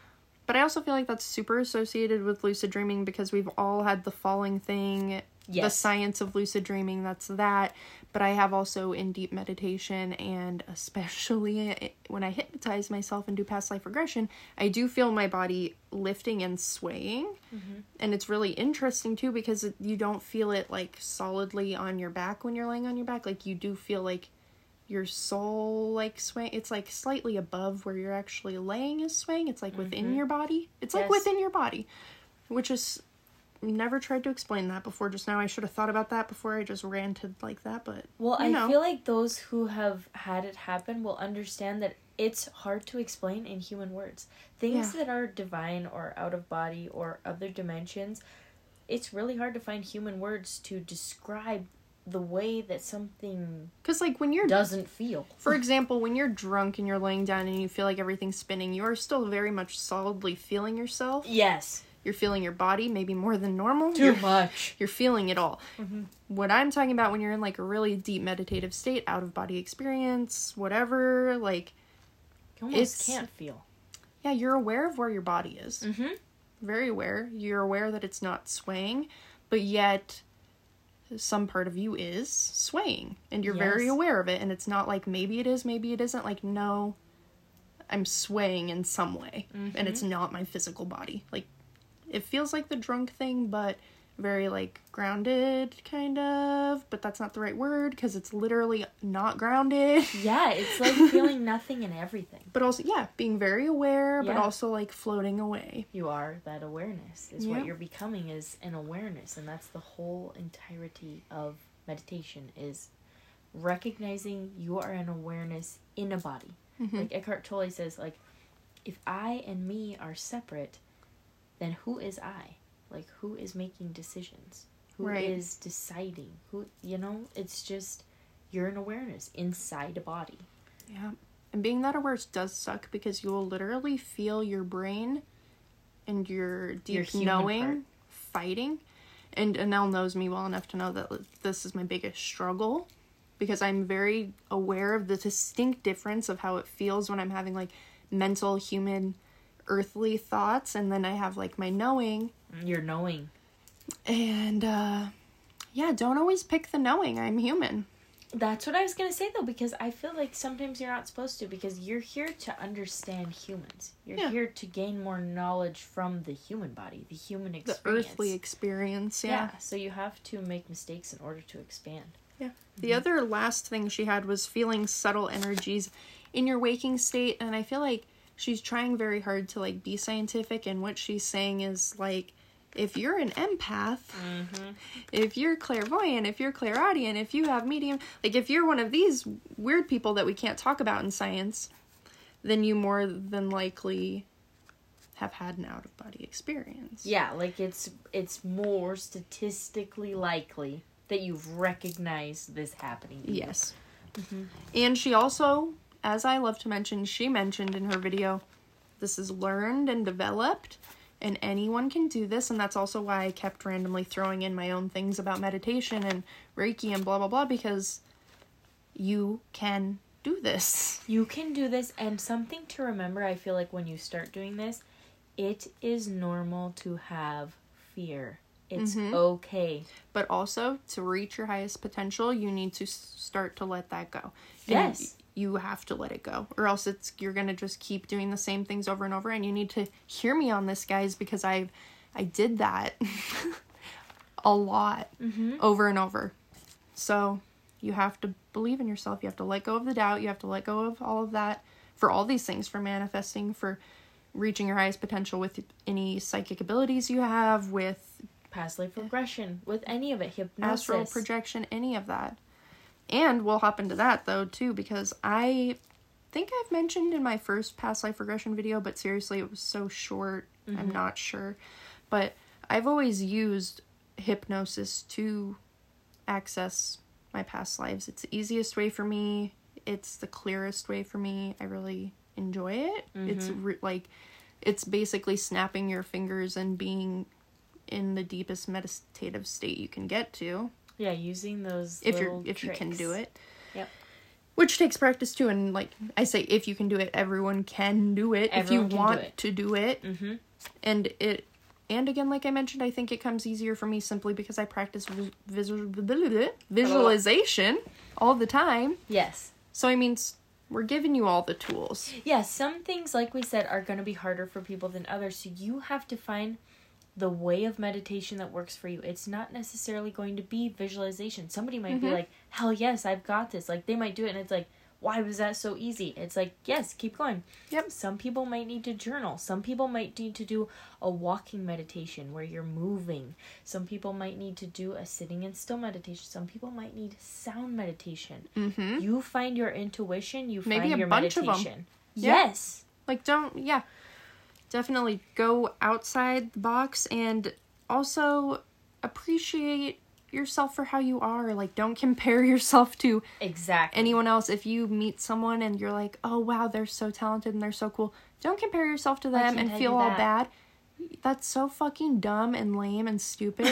[SPEAKER 1] but i also feel like that's super associated with lucid dreaming because we've all had the falling thing the science of lucid dreaming that's that. But i have also in deep meditation and especially when i hypnotize myself and do past life regression i do feel my body lifting and swaying. Mm-hmm. And it's really interesting too because you don't feel it like solidly on your back when you're laying on your back. Like you do feel like your soul like swing it's like slightly above where you're actually laying is swaying it's like within mm-hmm. your body it's like within your body which is never tried to explain that before just now i should have thought about that before i just ranted like that but
[SPEAKER 2] Well, I
[SPEAKER 1] know.
[SPEAKER 2] feel like those who have had it happen will understand that it's hard to explain in human words. Things
[SPEAKER 1] Yeah.
[SPEAKER 2] that are divine or out of body or other dimensions, it's really hard to find human words to describe the way that something
[SPEAKER 1] because like when you're
[SPEAKER 2] doesn't feel.
[SPEAKER 1] For example, when you're drunk and you're laying down and you feel like everything's spinning, you are still very much solidly feeling yourself.
[SPEAKER 2] Yes.
[SPEAKER 1] You're feeling your body maybe more than normal.
[SPEAKER 2] Too
[SPEAKER 1] You're,
[SPEAKER 2] much.
[SPEAKER 1] you're feeling it all. What I'm talking about when you're in like a really deep meditative state, out of body experience, whatever, like
[SPEAKER 2] You almost can't feel.
[SPEAKER 1] yeah, you're aware of where your body is.
[SPEAKER 2] Mm-hmm.
[SPEAKER 1] Very aware. You're aware that it's not swaying, but yet some part of you is swaying and you're very aware of it and it's not like maybe it is, maybe it isn't. Like no I'm swaying in some way and it's mm-hmm. not my physical body. Like it feels like the drunk thing but very like grounded kind of, but that's not the right word because it's literally not grounded.
[SPEAKER 2] Yeah, it's like feeling nothing and everything.
[SPEAKER 1] But also, yeah, being very aware, but also like floating away.
[SPEAKER 2] You are that awareness. Is
[SPEAKER 1] Yeah.
[SPEAKER 2] what you're becoming is an awareness, and that's the whole entirety of meditation is recognizing you are an awareness in a body.
[SPEAKER 1] Mm-hmm.
[SPEAKER 2] Like Eckhart Tolle says, like if I and me are separate, then who is I? Like who is making decisions? Who is
[SPEAKER 1] Right.
[SPEAKER 2] deciding? Who you know? It's just you're an awareness inside a body.
[SPEAKER 1] Yeah. And being that aware does suck because you will literally feel your brain and your deep
[SPEAKER 2] human
[SPEAKER 1] knowing
[SPEAKER 2] part.
[SPEAKER 1] fighting. And Anel knows me well enough to know that this is my biggest struggle because I'm very aware of the distinct difference of how it feels when I'm having like mental, human, earthly thoughts. And then I have like my knowing.
[SPEAKER 2] You're knowing.
[SPEAKER 1] And uh, yeah, don't always pick the knowing. I'm human.
[SPEAKER 2] That's what I was gonna say though, because I feel like sometimes you're not supposed to, because you're here to understand humans. You're
[SPEAKER 1] Yeah.
[SPEAKER 2] here to gain more knowledge from the human body, the human experience.
[SPEAKER 1] The earthly experience.
[SPEAKER 2] yeah. So you have to make mistakes in order to expand.
[SPEAKER 1] Yeah. The other last thing she had was feeling subtle energies in your waking state and I feel like she's trying very hard to like be scientific and what she's saying is like if you're an empath, mm-hmm. if you're clairvoyant, if you're clairaudient, if you have medium, like if you're one of these weird people that we can't talk about in science, then you more than likely have had an out of body experience.
[SPEAKER 2] Yeah, like it's it's more statistically likely that you've recognized this happening.
[SPEAKER 1] Yes. Mm-hmm. And she also, as I love to mention, she mentioned in her video, this is learned and developed, and anyone can do this. And that's also why I kept randomly throwing in my own things about meditation and Reiki and blah, blah, blah, because you can do this.
[SPEAKER 2] You can do this, and something to remember. I feel like when you start doing this, it is normal to have fear. It's
[SPEAKER 1] Mm-hmm.
[SPEAKER 2] okay.
[SPEAKER 1] But also, to reach your highest potential, you need to start to let that go.
[SPEAKER 2] Yes.
[SPEAKER 1] You have to let it go, or else it's you're gonna just keep doing the same things over and over. And you need to hear me on this, guys, because I, I did that a lot mm-hmm. over and over. So you have to believe in yourself. You have to let go of the doubt. You have to let go of all of that for all these things, for manifesting, for reaching your highest potential with any psychic abilities you have, with
[SPEAKER 2] Past life regression with any of it, hypnosis.
[SPEAKER 1] astral projection, any of that. And we'll hop into that though too because I think I've mentioned in my first past life regression video, but seriously it was so short. I'm mm-hmm. not sure. But I've always used hypnosis to access my past lives. It's the easiest way for me. It's the clearest way for me. I really enjoy it. It's mm-hmm. re- like it's basically snapping your fingers and being in the deepest meditative state you can get to
[SPEAKER 2] Yeah, using those
[SPEAKER 1] if you're
[SPEAKER 2] little
[SPEAKER 1] if you can do it
[SPEAKER 2] Yep.
[SPEAKER 1] which takes practice too and like i say if you can do it everyone can do it
[SPEAKER 2] Everyone
[SPEAKER 1] if you
[SPEAKER 2] do
[SPEAKER 1] want
[SPEAKER 2] it.
[SPEAKER 1] to do it
[SPEAKER 2] Mhm.
[SPEAKER 1] and it and again like i mentioned i think it comes easier for me simply because i practice vis- visual, visualization all the time
[SPEAKER 2] Yes.
[SPEAKER 1] so i mean we're giving you all the tools
[SPEAKER 2] Yeah, some things, like we said, are going to be harder for people than others. So you have to find the way of meditation that works for you. It's not necessarily going to be visualization. Somebody might be like, hell yes, I've got this. Like, they might do it, and it's like, why was that so easy? It's like, yes, keep going.
[SPEAKER 1] Yep.
[SPEAKER 2] Some people might need to journal. Some people might need to do a walking meditation where you're moving. Some people might need to do a sitting and still meditation. Some people might need sound meditation.
[SPEAKER 1] mm-hmm.
[SPEAKER 2] You find your intuition, you
[SPEAKER 1] Maybe
[SPEAKER 2] find your
[SPEAKER 1] bunch of 'em.
[SPEAKER 2] meditation. Yes.
[SPEAKER 1] like don't yeah definitely go outside the box and also appreciate yourself for how you are like don't compare yourself to
[SPEAKER 2] Exactly.
[SPEAKER 1] anyone else if you meet someone and you're like oh wow they're so talented and they're so cool don't compare yourself to them and feel all bad That's so fucking dumb and lame and stupid.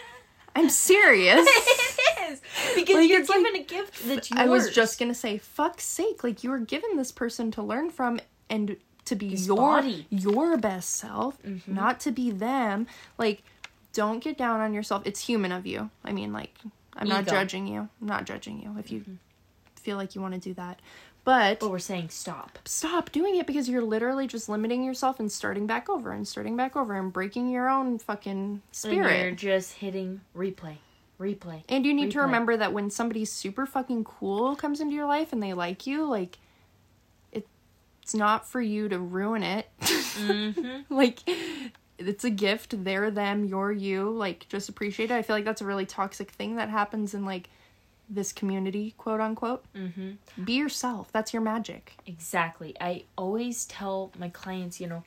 [SPEAKER 1] I'm serious.
[SPEAKER 2] it is because
[SPEAKER 1] Like,
[SPEAKER 2] you're
[SPEAKER 1] it's like-
[SPEAKER 2] given a gift that.
[SPEAKER 1] I was just gonna say, fuck's sake! Like you were given this person to learn from and to be
[SPEAKER 2] His
[SPEAKER 1] your
[SPEAKER 2] body.
[SPEAKER 1] your best self, mm-hmm. not to be them. Like, don't get down on yourself. It's human of you. I mean, like, I'm not judging you. I'm not judging you if you mm-hmm. feel like you want to do that, but
[SPEAKER 2] But we're saying stop.
[SPEAKER 1] stop doing it because you're literally just limiting yourself and starting back over and starting back over and breaking your own fucking
[SPEAKER 2] And
[SPEAKER 1] spirit.
[SPEAKER 2] you're just hitting replay, replay.
[SPEAKER 1] And you need to remember that when somebody super fucking cool comes into your life and they like you, like it's not for you to ruin it.
[SPEAKER 2] Mm-hmm.
[SPEAKER 1] like it's a gift. They're them, you're you. Like just appreciate it. I feel like that's a really toxic thing that happens in like this community, quote unquote.
[SPEAKER 2] Mm-hmm.
[SPEAKER 1] Be yourself. That's your magic.
[SPEAKER 2] Exactly. I always tell my clients, you know,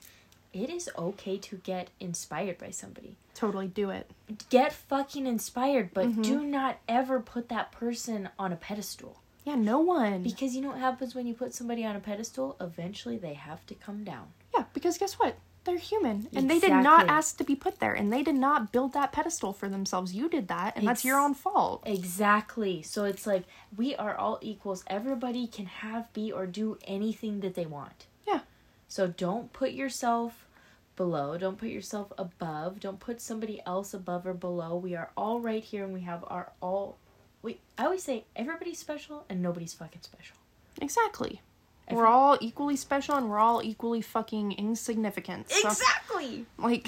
[SPEAKER 2] it is okay to get inspired by somebody.
[SPEAKER 1] Totally do it.
[SPEAKER 2] Get fucking inspired, but
[SPEAKER 1] Mm-hmm.
[SPEAKER 2] do not ever put that person on a pedestal.
[SPEAKER 1] Yeah, no one.
[SPEAKER 2] Because you know what happens when you put somebody on a pedestal? Eventually they have to come down.
[SPEAKER 1] Yeah, because guess what? They're human. And they did not ask to be put there. And they did not build that pedestal for themselves. You did that. And that's your own fault.
[SPEAKER 2] Exactly. So it's like we are all equals. Everybody can have, be, or do anything that they want.
[SPEAKER 1] Yeah.
[SPEAKER 2] So don't put yourself below. Don't put yourself above. Don't put somebody else above or below. We are all right here and we have our all. We, I always say everybody's special and nobody's fucking special.
[SPEAKER 1] Exactly. We're all equally special and we're all equally fucking insignificant. So,
[SPEAKER 2] Exactly.
[SPEAKER 1] like,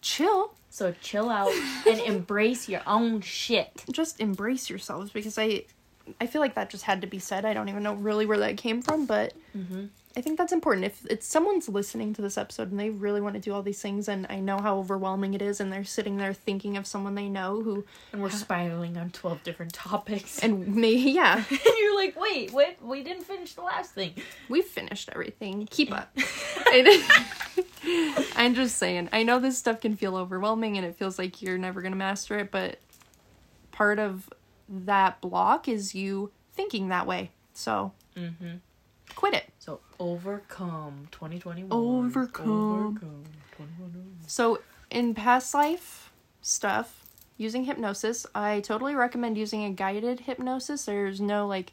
[SPEAKER 1] chill.
[SPEAKER 2] So chill out and embrace your own shit.
[SPEAKER 1] Just embrace yourselves because I I feel like that just had to be said. I don't even know really where that came from, but
[SPEAKER 2] Mm-hmm.
[SPEAKER 1] I think that's important. If it's someone's listening to this episode and they really want to do all these things and I know how overwhelming it is and they're sitting there thinking of someone they know who
[SPEAKER 2] And we're spiraling on 12 different topics.
[SPEAKER 1] and may yeah,
[SPEAKER 2] And you're like, wait, what? We didn't finish the last thing.
[SPEAKER 1] we've finished everything. Keep up. I'm just saying. I know this stuff can feel overwhelming and it feels like you're never going to master it, but part of that block is you thinking that way. So,
[SPEAKER 2] mm-hmm.
[SPEAKER 1] quit it.
[SPEAKER 2] So overcome 2021.
[SPEAKER 1] Overcome.
[SPEAKER 2] 2021.
[SPEAKER 1] So, in past life stuff, using hypnosis, I totally recommend using a guided hypnosis. There's no like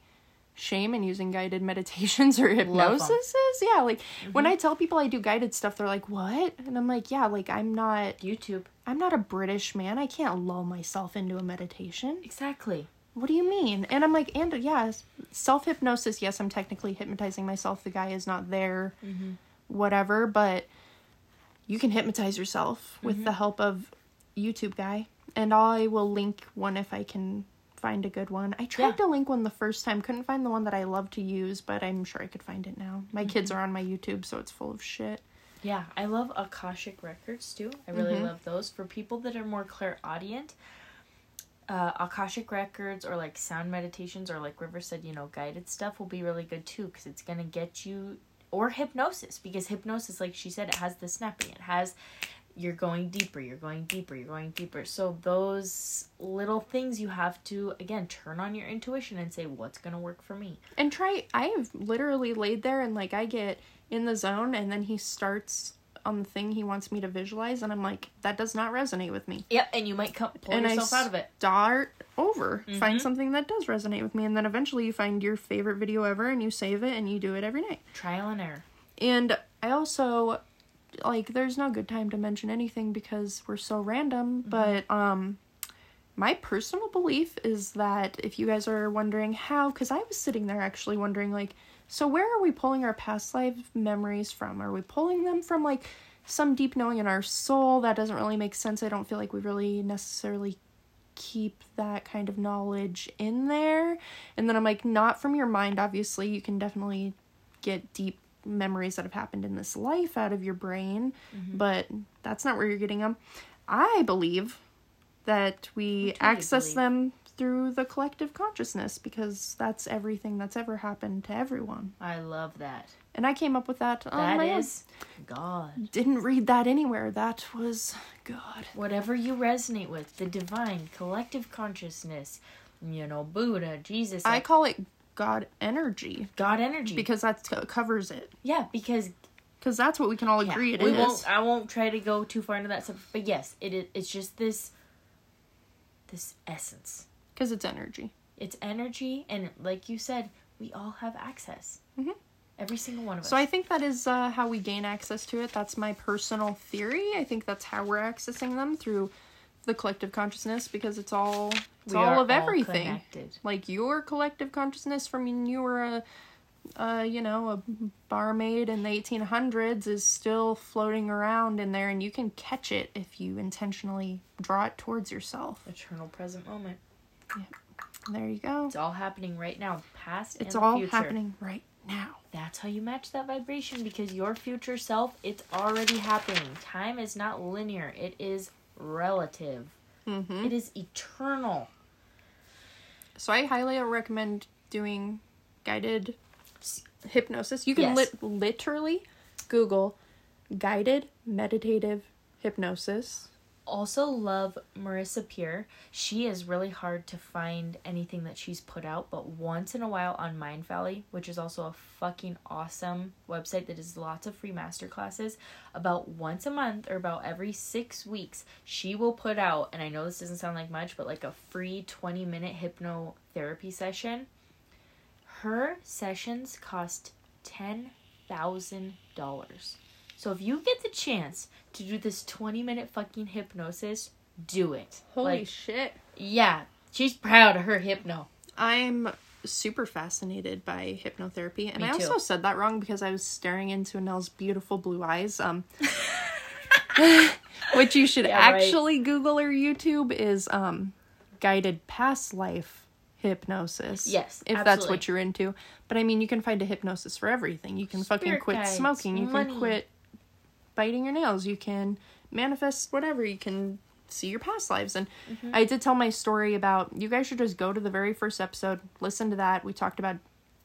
[SPEAKER 1] shame in using guided meditations or hypnosis. Yeah, like when mm-hmm. I tell people I do guided stuff, they're like, "What?" And I'm like, "Yeah, like I'm not
[SPEAKER 2] YouTube.
[SPEAKER 1] I'm not a British man. I can't lull myself into a meditation.
[SPEAKER 2] Exactly.
[SPEAKER 1] What do you mean?" And I'm like, "And yeah, self hypnosis. Yes, I'm technically hypnotizing myself. The guy is not there, mm-hmm. whatever. But you can hypnotize yourself with mm-hmm. the help of YouTube guy, and I will link one if I can." Find a good one. I tried
[SPEAKER 2] Yeah.
[SPEAKER 1] to link one the first time, couldn't find the one that I love to use, but I'm sure I could find it now. My kids are on my YouTube, so it's full of shit.
[SPEAKER 2] Yeah, I love Akashic Records too. I really
[SPEAKER 1] Mhm.
[SPEAKER 2] love those. For people that are more clairaudient, uh, Akashic Records or like sound meditations or like River said, you know, guided stuff will be really good too because it's going to get you, or hypnosis, because hypnosis, like she said, it has the snapping. It has, you're going deeper, you're going deeper, you're going deeper. So those little things you have to, again, turn on your intuition and say, what's going to work for me?
[SPEAKER 1] And try I have literally laid there and like I get in the zone and then he starts on the thing he wants me to visualize and I'm like, that does not resonate with me.
[SPEAKER 2] Yep, and you might come, pull
[SPEAKER 1] and
[SPEAKER 2] yourself
[SPEAKER 1] I
[SPEAKER 2] out of it.
[SPEAKER 1] start over. Find
[SPEAKER 2] Mhm.
[SPEAKER 1] something that does resonate with me and then eventually you find your favorite video ever and you save it and you do it every night.
[SPEAKER 2] Trial and error.
[SPEAKER 1] And I also like there's no good time to mention anything because we're so random, but um my personal belief is that if you guys are wondering how cuz I was sitting there actually wondering like so where are we pulling our past life memories from? Are we pulling them from like some deep knowing in our soul that doesn't really make sense. I don't feel like we really necessarily keep that kind of knowledge in there. And then I'm like not from your mind obviously. You can definitely get deep memories that have happened in this life out of your brain, mm-hmm. but that's not where you're getting them. I believe that we access
[SPEAKER 2] believe?
[SPEAKER 1] them through the collective consciousness because that's everything that's ever happened to everyone.
[SPEAKER 2] I love that.
[SPEAKER 1] And I came up with that on
[SPEAKER 2] That
[SPEAKER 1] my own.
[SPEAKER 2] God.
[SPEAKER 1] Didn't read that anywhere. That was God.
[SPEAKER 2] Whatever you resonate with, the divine, collective consciousness, you know, Buddha, Jesus,
[SPEAKER 1] I
[SPEAKER 2] like,
[SPEAKER 1] call it God energy
[SPEAKER 2] God energy.
[SPEAKER 1] because that covers it.
[SPEAKER 2] yeah, because
[SPEAKER 1] because that's what we can all
[SPEAKER 2] Yeah,
[SPEAKER 1] agree it
[SPEAKER 2] we
[SPEAKER 1] is.
[SPEAKER 2] won't. I won't try to go too far into that stuff. But yes, it is. It's just this. This essence.
[SPEAKER 1] Because it's energy.
[SPEAKER 2] It's energy, and like you said, we all have access.
[SPEAKER 1] Mhm.
[SPEAKER 2] Every single one of us.
[SPEAKER 1] So I think that is uh, how we gain access to it. That's my personal theory. I think that's how we're accessing them through the collective consciousness because it's all it's
[SPEAKER 2] We
[SPEAKER 1] all
[SPEAKER 2] are
[SPEAKER 1] of everything.
[SPEAKER 2] connected.
[SPEAKER 1] Like your collective consciousness from when you were a, uh, you know, a barmaid in the 1800s is still floating around in there, and you can catch it if you intentionally draw it towards yourself.
[SPEAKER 2] Eternal present moment.
[SPEAKER 1] There you go.
[SPEAKER 2] It's all happening right now. Past.
[SPEAKER 1] It's
[SPEAKER 2] and
[SPEAKER 1] all
[SPEAKER 2] future.
[SPEAKER 1] happening right now.
[SPEAKER 2] That's how you match that vibration because your future self, it's already happening. Time is not linear. It is relative.
[SPEAKER 1] Mm-hmm.
[SPEAKER 2] It is eternal.
[SPEAKER 1] So I highly recommend doing guided hypnosis. You can
[SPEAKER 2] Yes.
[SPEAKER 1] lit literally Google guided meditative hypnosis.
[SPEAKER 2] Also love Marissa Peer. She is really hard to find anything that she's put out, but once in a while on Mindvalley, which is also a fucking awesome website that does lots of free master classes, about once a month or about every six weeks, she will put out, and I know this doesn't sound like much, but like a free 20 minute hypnotherapy session. Her sessions cost $10,000. So if you get the chance to do this 20 minute fucking hypnosis, do it. like,
[SPEAKER 1] shit.
[SPEAKER 2] yeah, she's proud of her hypno.
[SPEAKER 1] I'm super fascinated by hypnotherapy, and
[SPEAKER 2] Me
[SPEAKER 1] I
[SPEAKER 2] too.
[SPEAKER 1] also said that wrong because I was staring into Nell's beautiful blue eyes. Um, which you should
[SPEAKER 2] Yeah, right.
[SPEAKER 1] actually Google or YouTube is um, guided past life hypnosis.
[SPEAKER 2] Yes,
[SPEAKER 1] if that's what you're into. But I mean, you can find a hypnosis for everything. You can fucking quit
[SPEAKER 2] guides,
[SPEAKER 1] smoking. You
[SPEAKER 2] money.
[SPEAKER 1] can quit biting your nails. You can manifest whatever. You can see your past lives. And
[SPEAKER 2] Mm-hmm.
[SPEAKER 1] I did tell my story about you guys should just go to the very first episode, listen to that. We talked about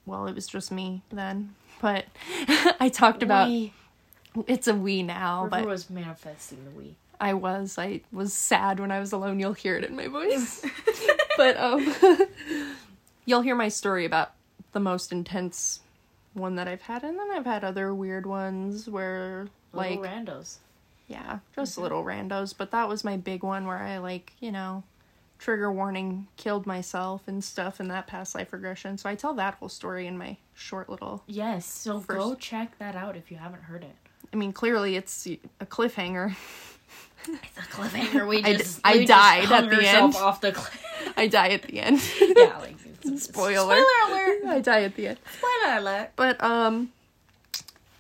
[SPEAKER 1] well, it was just me then, but I talked about
[SPEAKER 2] we,
[SPEAKER 1] it's a we now,
[SPEAKER 2] River
[SPEAKER 1] but
[SPEAKER 2] was manifesting the we.
[SPEAKER 1] I was I was sad when I was alone. You'll hear it in my voice. but um you'll hear my story about the most intense one that I've had and then I've had other weird ones where like
[SPEAKER 2] Little randos.
[SPEAKER 1] yeah, just little randos, but that was my big one where I like, you know, trigger warning, killed myself and stuff in that past life regression. So I tell that whole story in my short little
[SPEAKER 2] Yes, so
[SPEAKER 1] First-
[SPEAKER 2] go check that out if you haven't heard it.
[SPEAKER 1] I mean, clearly it's a cliffhanger.
[SPEAKER 2] It's a cliffhanger. We just
[SPEAKER 1] I
[SPEAKER 2] we
[SPEAKER 1] died at the end.
[SPEAKER 2] off the cliff.
[SPEAKER 1] I die at the end.
[SPEAKER 2] yeah, like it's-
[SPEAKER 1] Spoiler.
[SPEAKER 2] Spoiler alert.
[SPEAKER 1] I die at the end.
[SPEAKER 2] Spoiler alert.
[SPEAKER 1] But um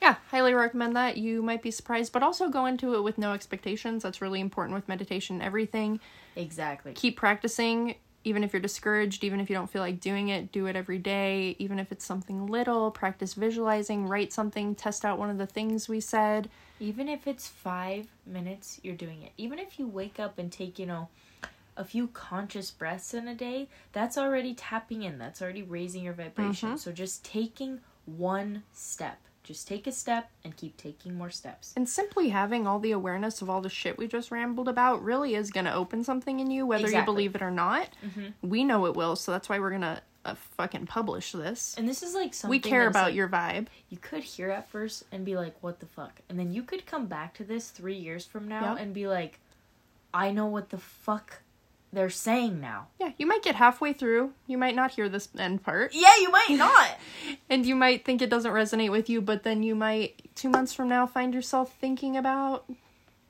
[SPEAKER 1] yeah, highly recommend that. You might be surprised, but also go into it with no expectations. That's really important with meditation. Everything.
[SPEAKER 2] Exactly.
[SPEAKER 1] Keep practicing even if you're discouraged, even if you don't feel like doing it, do it every day, even if it's something little. Practice visualizing, write something, test out one of the things we said.
[SPEAKER 2] Even if it's five minutes, you're doing it. Even if you wake up and take, you know, a few conscious breaths in a day, that's already tapping in. That's already raising your vibration.
[SPEAKER 1] Mhm.
[SPEAKER 2] So just taking one step. Just take a step and keep taking more steps.
[SPEAKER 1] And simply having all the awareness of all the shit we just rambled about really is going to open something in you, whether you believe it or not.
[SPEAKER 2] Mhm.
[SPEAKER 1] We know it will, so that's why we're going to uh, fucking publish this.
[SPEAKER 2] And this is like something
[SPEAKER 1] We care about
[SPEAKER 2] like,
[SPEAKER 1] your vibe.
[SPEAKER 2] you could hear at first and be like, what the fuck? And then you could come back to this three years from now
[SPEAKER 1] Yep.
[SPEAKER 2] and be like, I know what the fuck they're saying now.
[SPEAKER 1] Yeah, you might get halfway through. You might not hear this end part.
[SPEAKER 2] Yeah, you might not.
[SPEAKER 1] And you might think it doesn't resonate with you, but then you might, two months from now, find yourself thinking about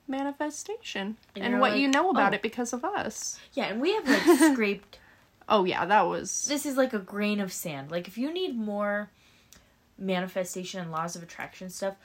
[SPEAKER 1] manifestation
[SPEAKER 2] And
[SPEAKER 1] and, what
[SPEAKER 2] like,
[SPEAKER 1] you know about
[SPEAKER 2] "Oh."
[SPEAKER 1] it because of us.
[SPEAKER 2] yeah, and we have like scraped
[SPEAKER 1] Oh, yeah, that was.
[SPEAKER 2] this is like a grain of sand. Like if you need more manifestation and laws of attraction stuff,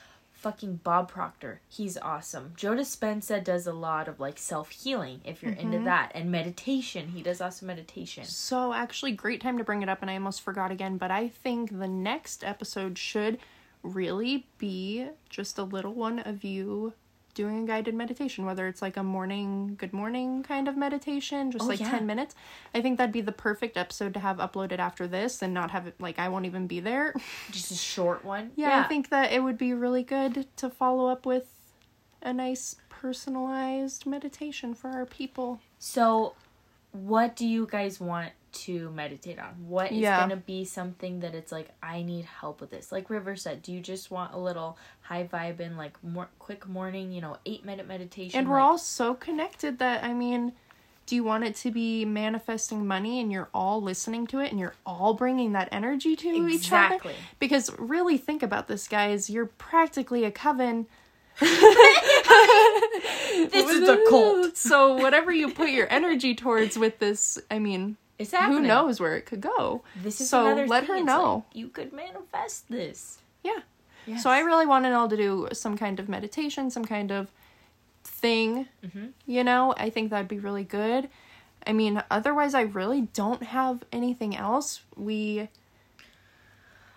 [SPEAKER 2] fucking Bob Proctor, he's awesome. Joe Dispenza does a lot of like self healing if you're into mm-hmm. that, and meditation. He does awesome meditation.
[SPEAKER 1] So, actually, great time to bring it up, and I almost forgot again, but I think the next episode should really be just a little one of you doing a guided meditation, whether it's like a morning, good morning kind of meditation, just
[SPEAKER 2] Oh,
[SPEAKER 1] like
[SPEAKER 2] yeah.
[SPEAKER 1] 10 minutes. I think that'd be the perfect episode to have uploaded after this and not have it like I won't even be there.
[SPEAKER 2] Just a short one.
[SPEAKER 1] yeah, I think that it would be really good to follow up with a nice personalized meditation for our people.
[SPEAKER 2] So, what do you guys want to meditate on? What is
[SPEAKER 1] Yeah.
[SPEAKER 2] going to be something that it's like I need help with this? Like River said, do you just want a little high vibe and like more quick morning, you know, 8 minute meditation?
[SPEAKER 1] And we're
[SPEAKER 2] like-
[SPEAKER 1] all so connected that I mean, do you want it to be manifesting money and you're all listening to it and you're all bringing that energy to each other?
[SPEAKER 2] Exactly.
[SPEAKER 1] Because really think about this, guys. You're practically a coven.
[SPEAKER 2] This is a cult.
[SPEAKER 1] So whatever you put your energy towards with this, I mean,
[SPEAKER 2] It's
[SPEAKER 1] who knows where it could go?
[SPEAKER 2] This is
[SPEAKER 1] so
[SPEAKER 2] another
[SPEAKER 1] let
[SPEAKER 2] thing.
[SPEAKER 1] her
[SPEAKER 2] It's
[SPEAKER 1] know.
[SPEAKER 2] like, you could manifest this.
[SPEAKER 1] Yeah.
[SPEAKER 2] Yes.
[SPEAKER 1] So I really wanted all to do some kind of meditation, some kind of thing.
[SPEAKER 2] Mhm.
[SPEAKER 1] You know, I think that'd be really good. I mean, otherwise, I really don't have anything else. We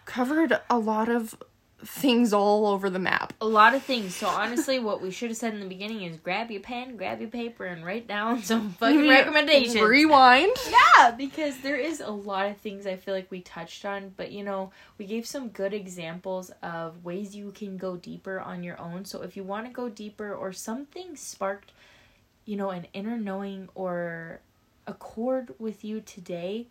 [SPEAKER 1] covered a lot of things all over the map.
[SPEAKER 2] a lot of things. So honestly, what we should have said in the beginning is grab your pen, grab your paper, and write down some fucking recommendations.
[SPEAKER 1] Rewind.
[SPEAKER 2] Yeah, because there is a lot of things I feel like we touched on, but you know, we gave some good examples of ways you can go deeper on your own. So if you want to go deeper or something sparked, you know, an inner knowing or a chord with you today,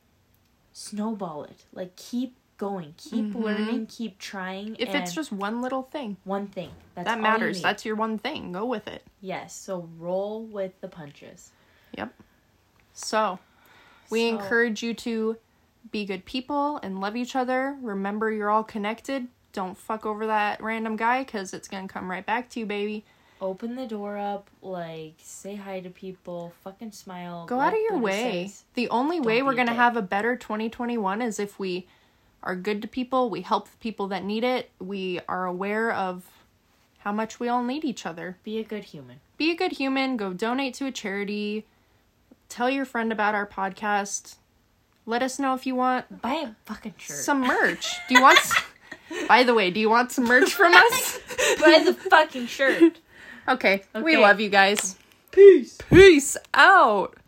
[SPEAKER 2] snowball it. Like keep going, keep
[SPEAKER 1] Mhm.
[SPEAKER 2] learning, keep trying.
[SPEAKER 1] If it's just one little thing,
[SPEAKER 2] one thing, that's
[SPEAKER 1] that
[SPEAKER 2] all you
[SPEAKER 1] matters. That's your one thing. Go with it.
[SPEAKER 2] yes. So roll with the punches. Yep.
[SPEAKER 1] So, we
[SPEAKER 2] So-
[SPEAKER 1] encourage you to be good people and love each other. Remember, you're all connected. Don't fuck over that random guy because it's going to come right back to you, baby.
[SPEAKER 2] open the door up, like say hi to people, fucking smile.
[SPEAKER 1] Go out of your way.
[SPEAKER 2] says.
[SPEAKER 1] The only way
[SPEAKER 2] Don't
[SPEAKER 1] we're going to
[SPEAKER 2] dick.
[SPEAKER 1] have a better 2021 is if we are good to people, we help the people that need it, we are aware of how much we all need each other.
[SPEAKER 2] Be a good human.
[SPEAKER 1] Be a good human, go donate to a charity, tell your friend about our podcast. Let us know if you want
[SPEAKER 2] Buy a fucking shirt.
[SPEAKER 1] some merch. Do you want s- By the way, do you want some merch from us?
[SPEAKER 2] Buy the fucking shirt.
[SPEAKER 1] Okay. We love you guys.
[SPEAKER 2] Peace.
[SPEAKER 1] Peace out.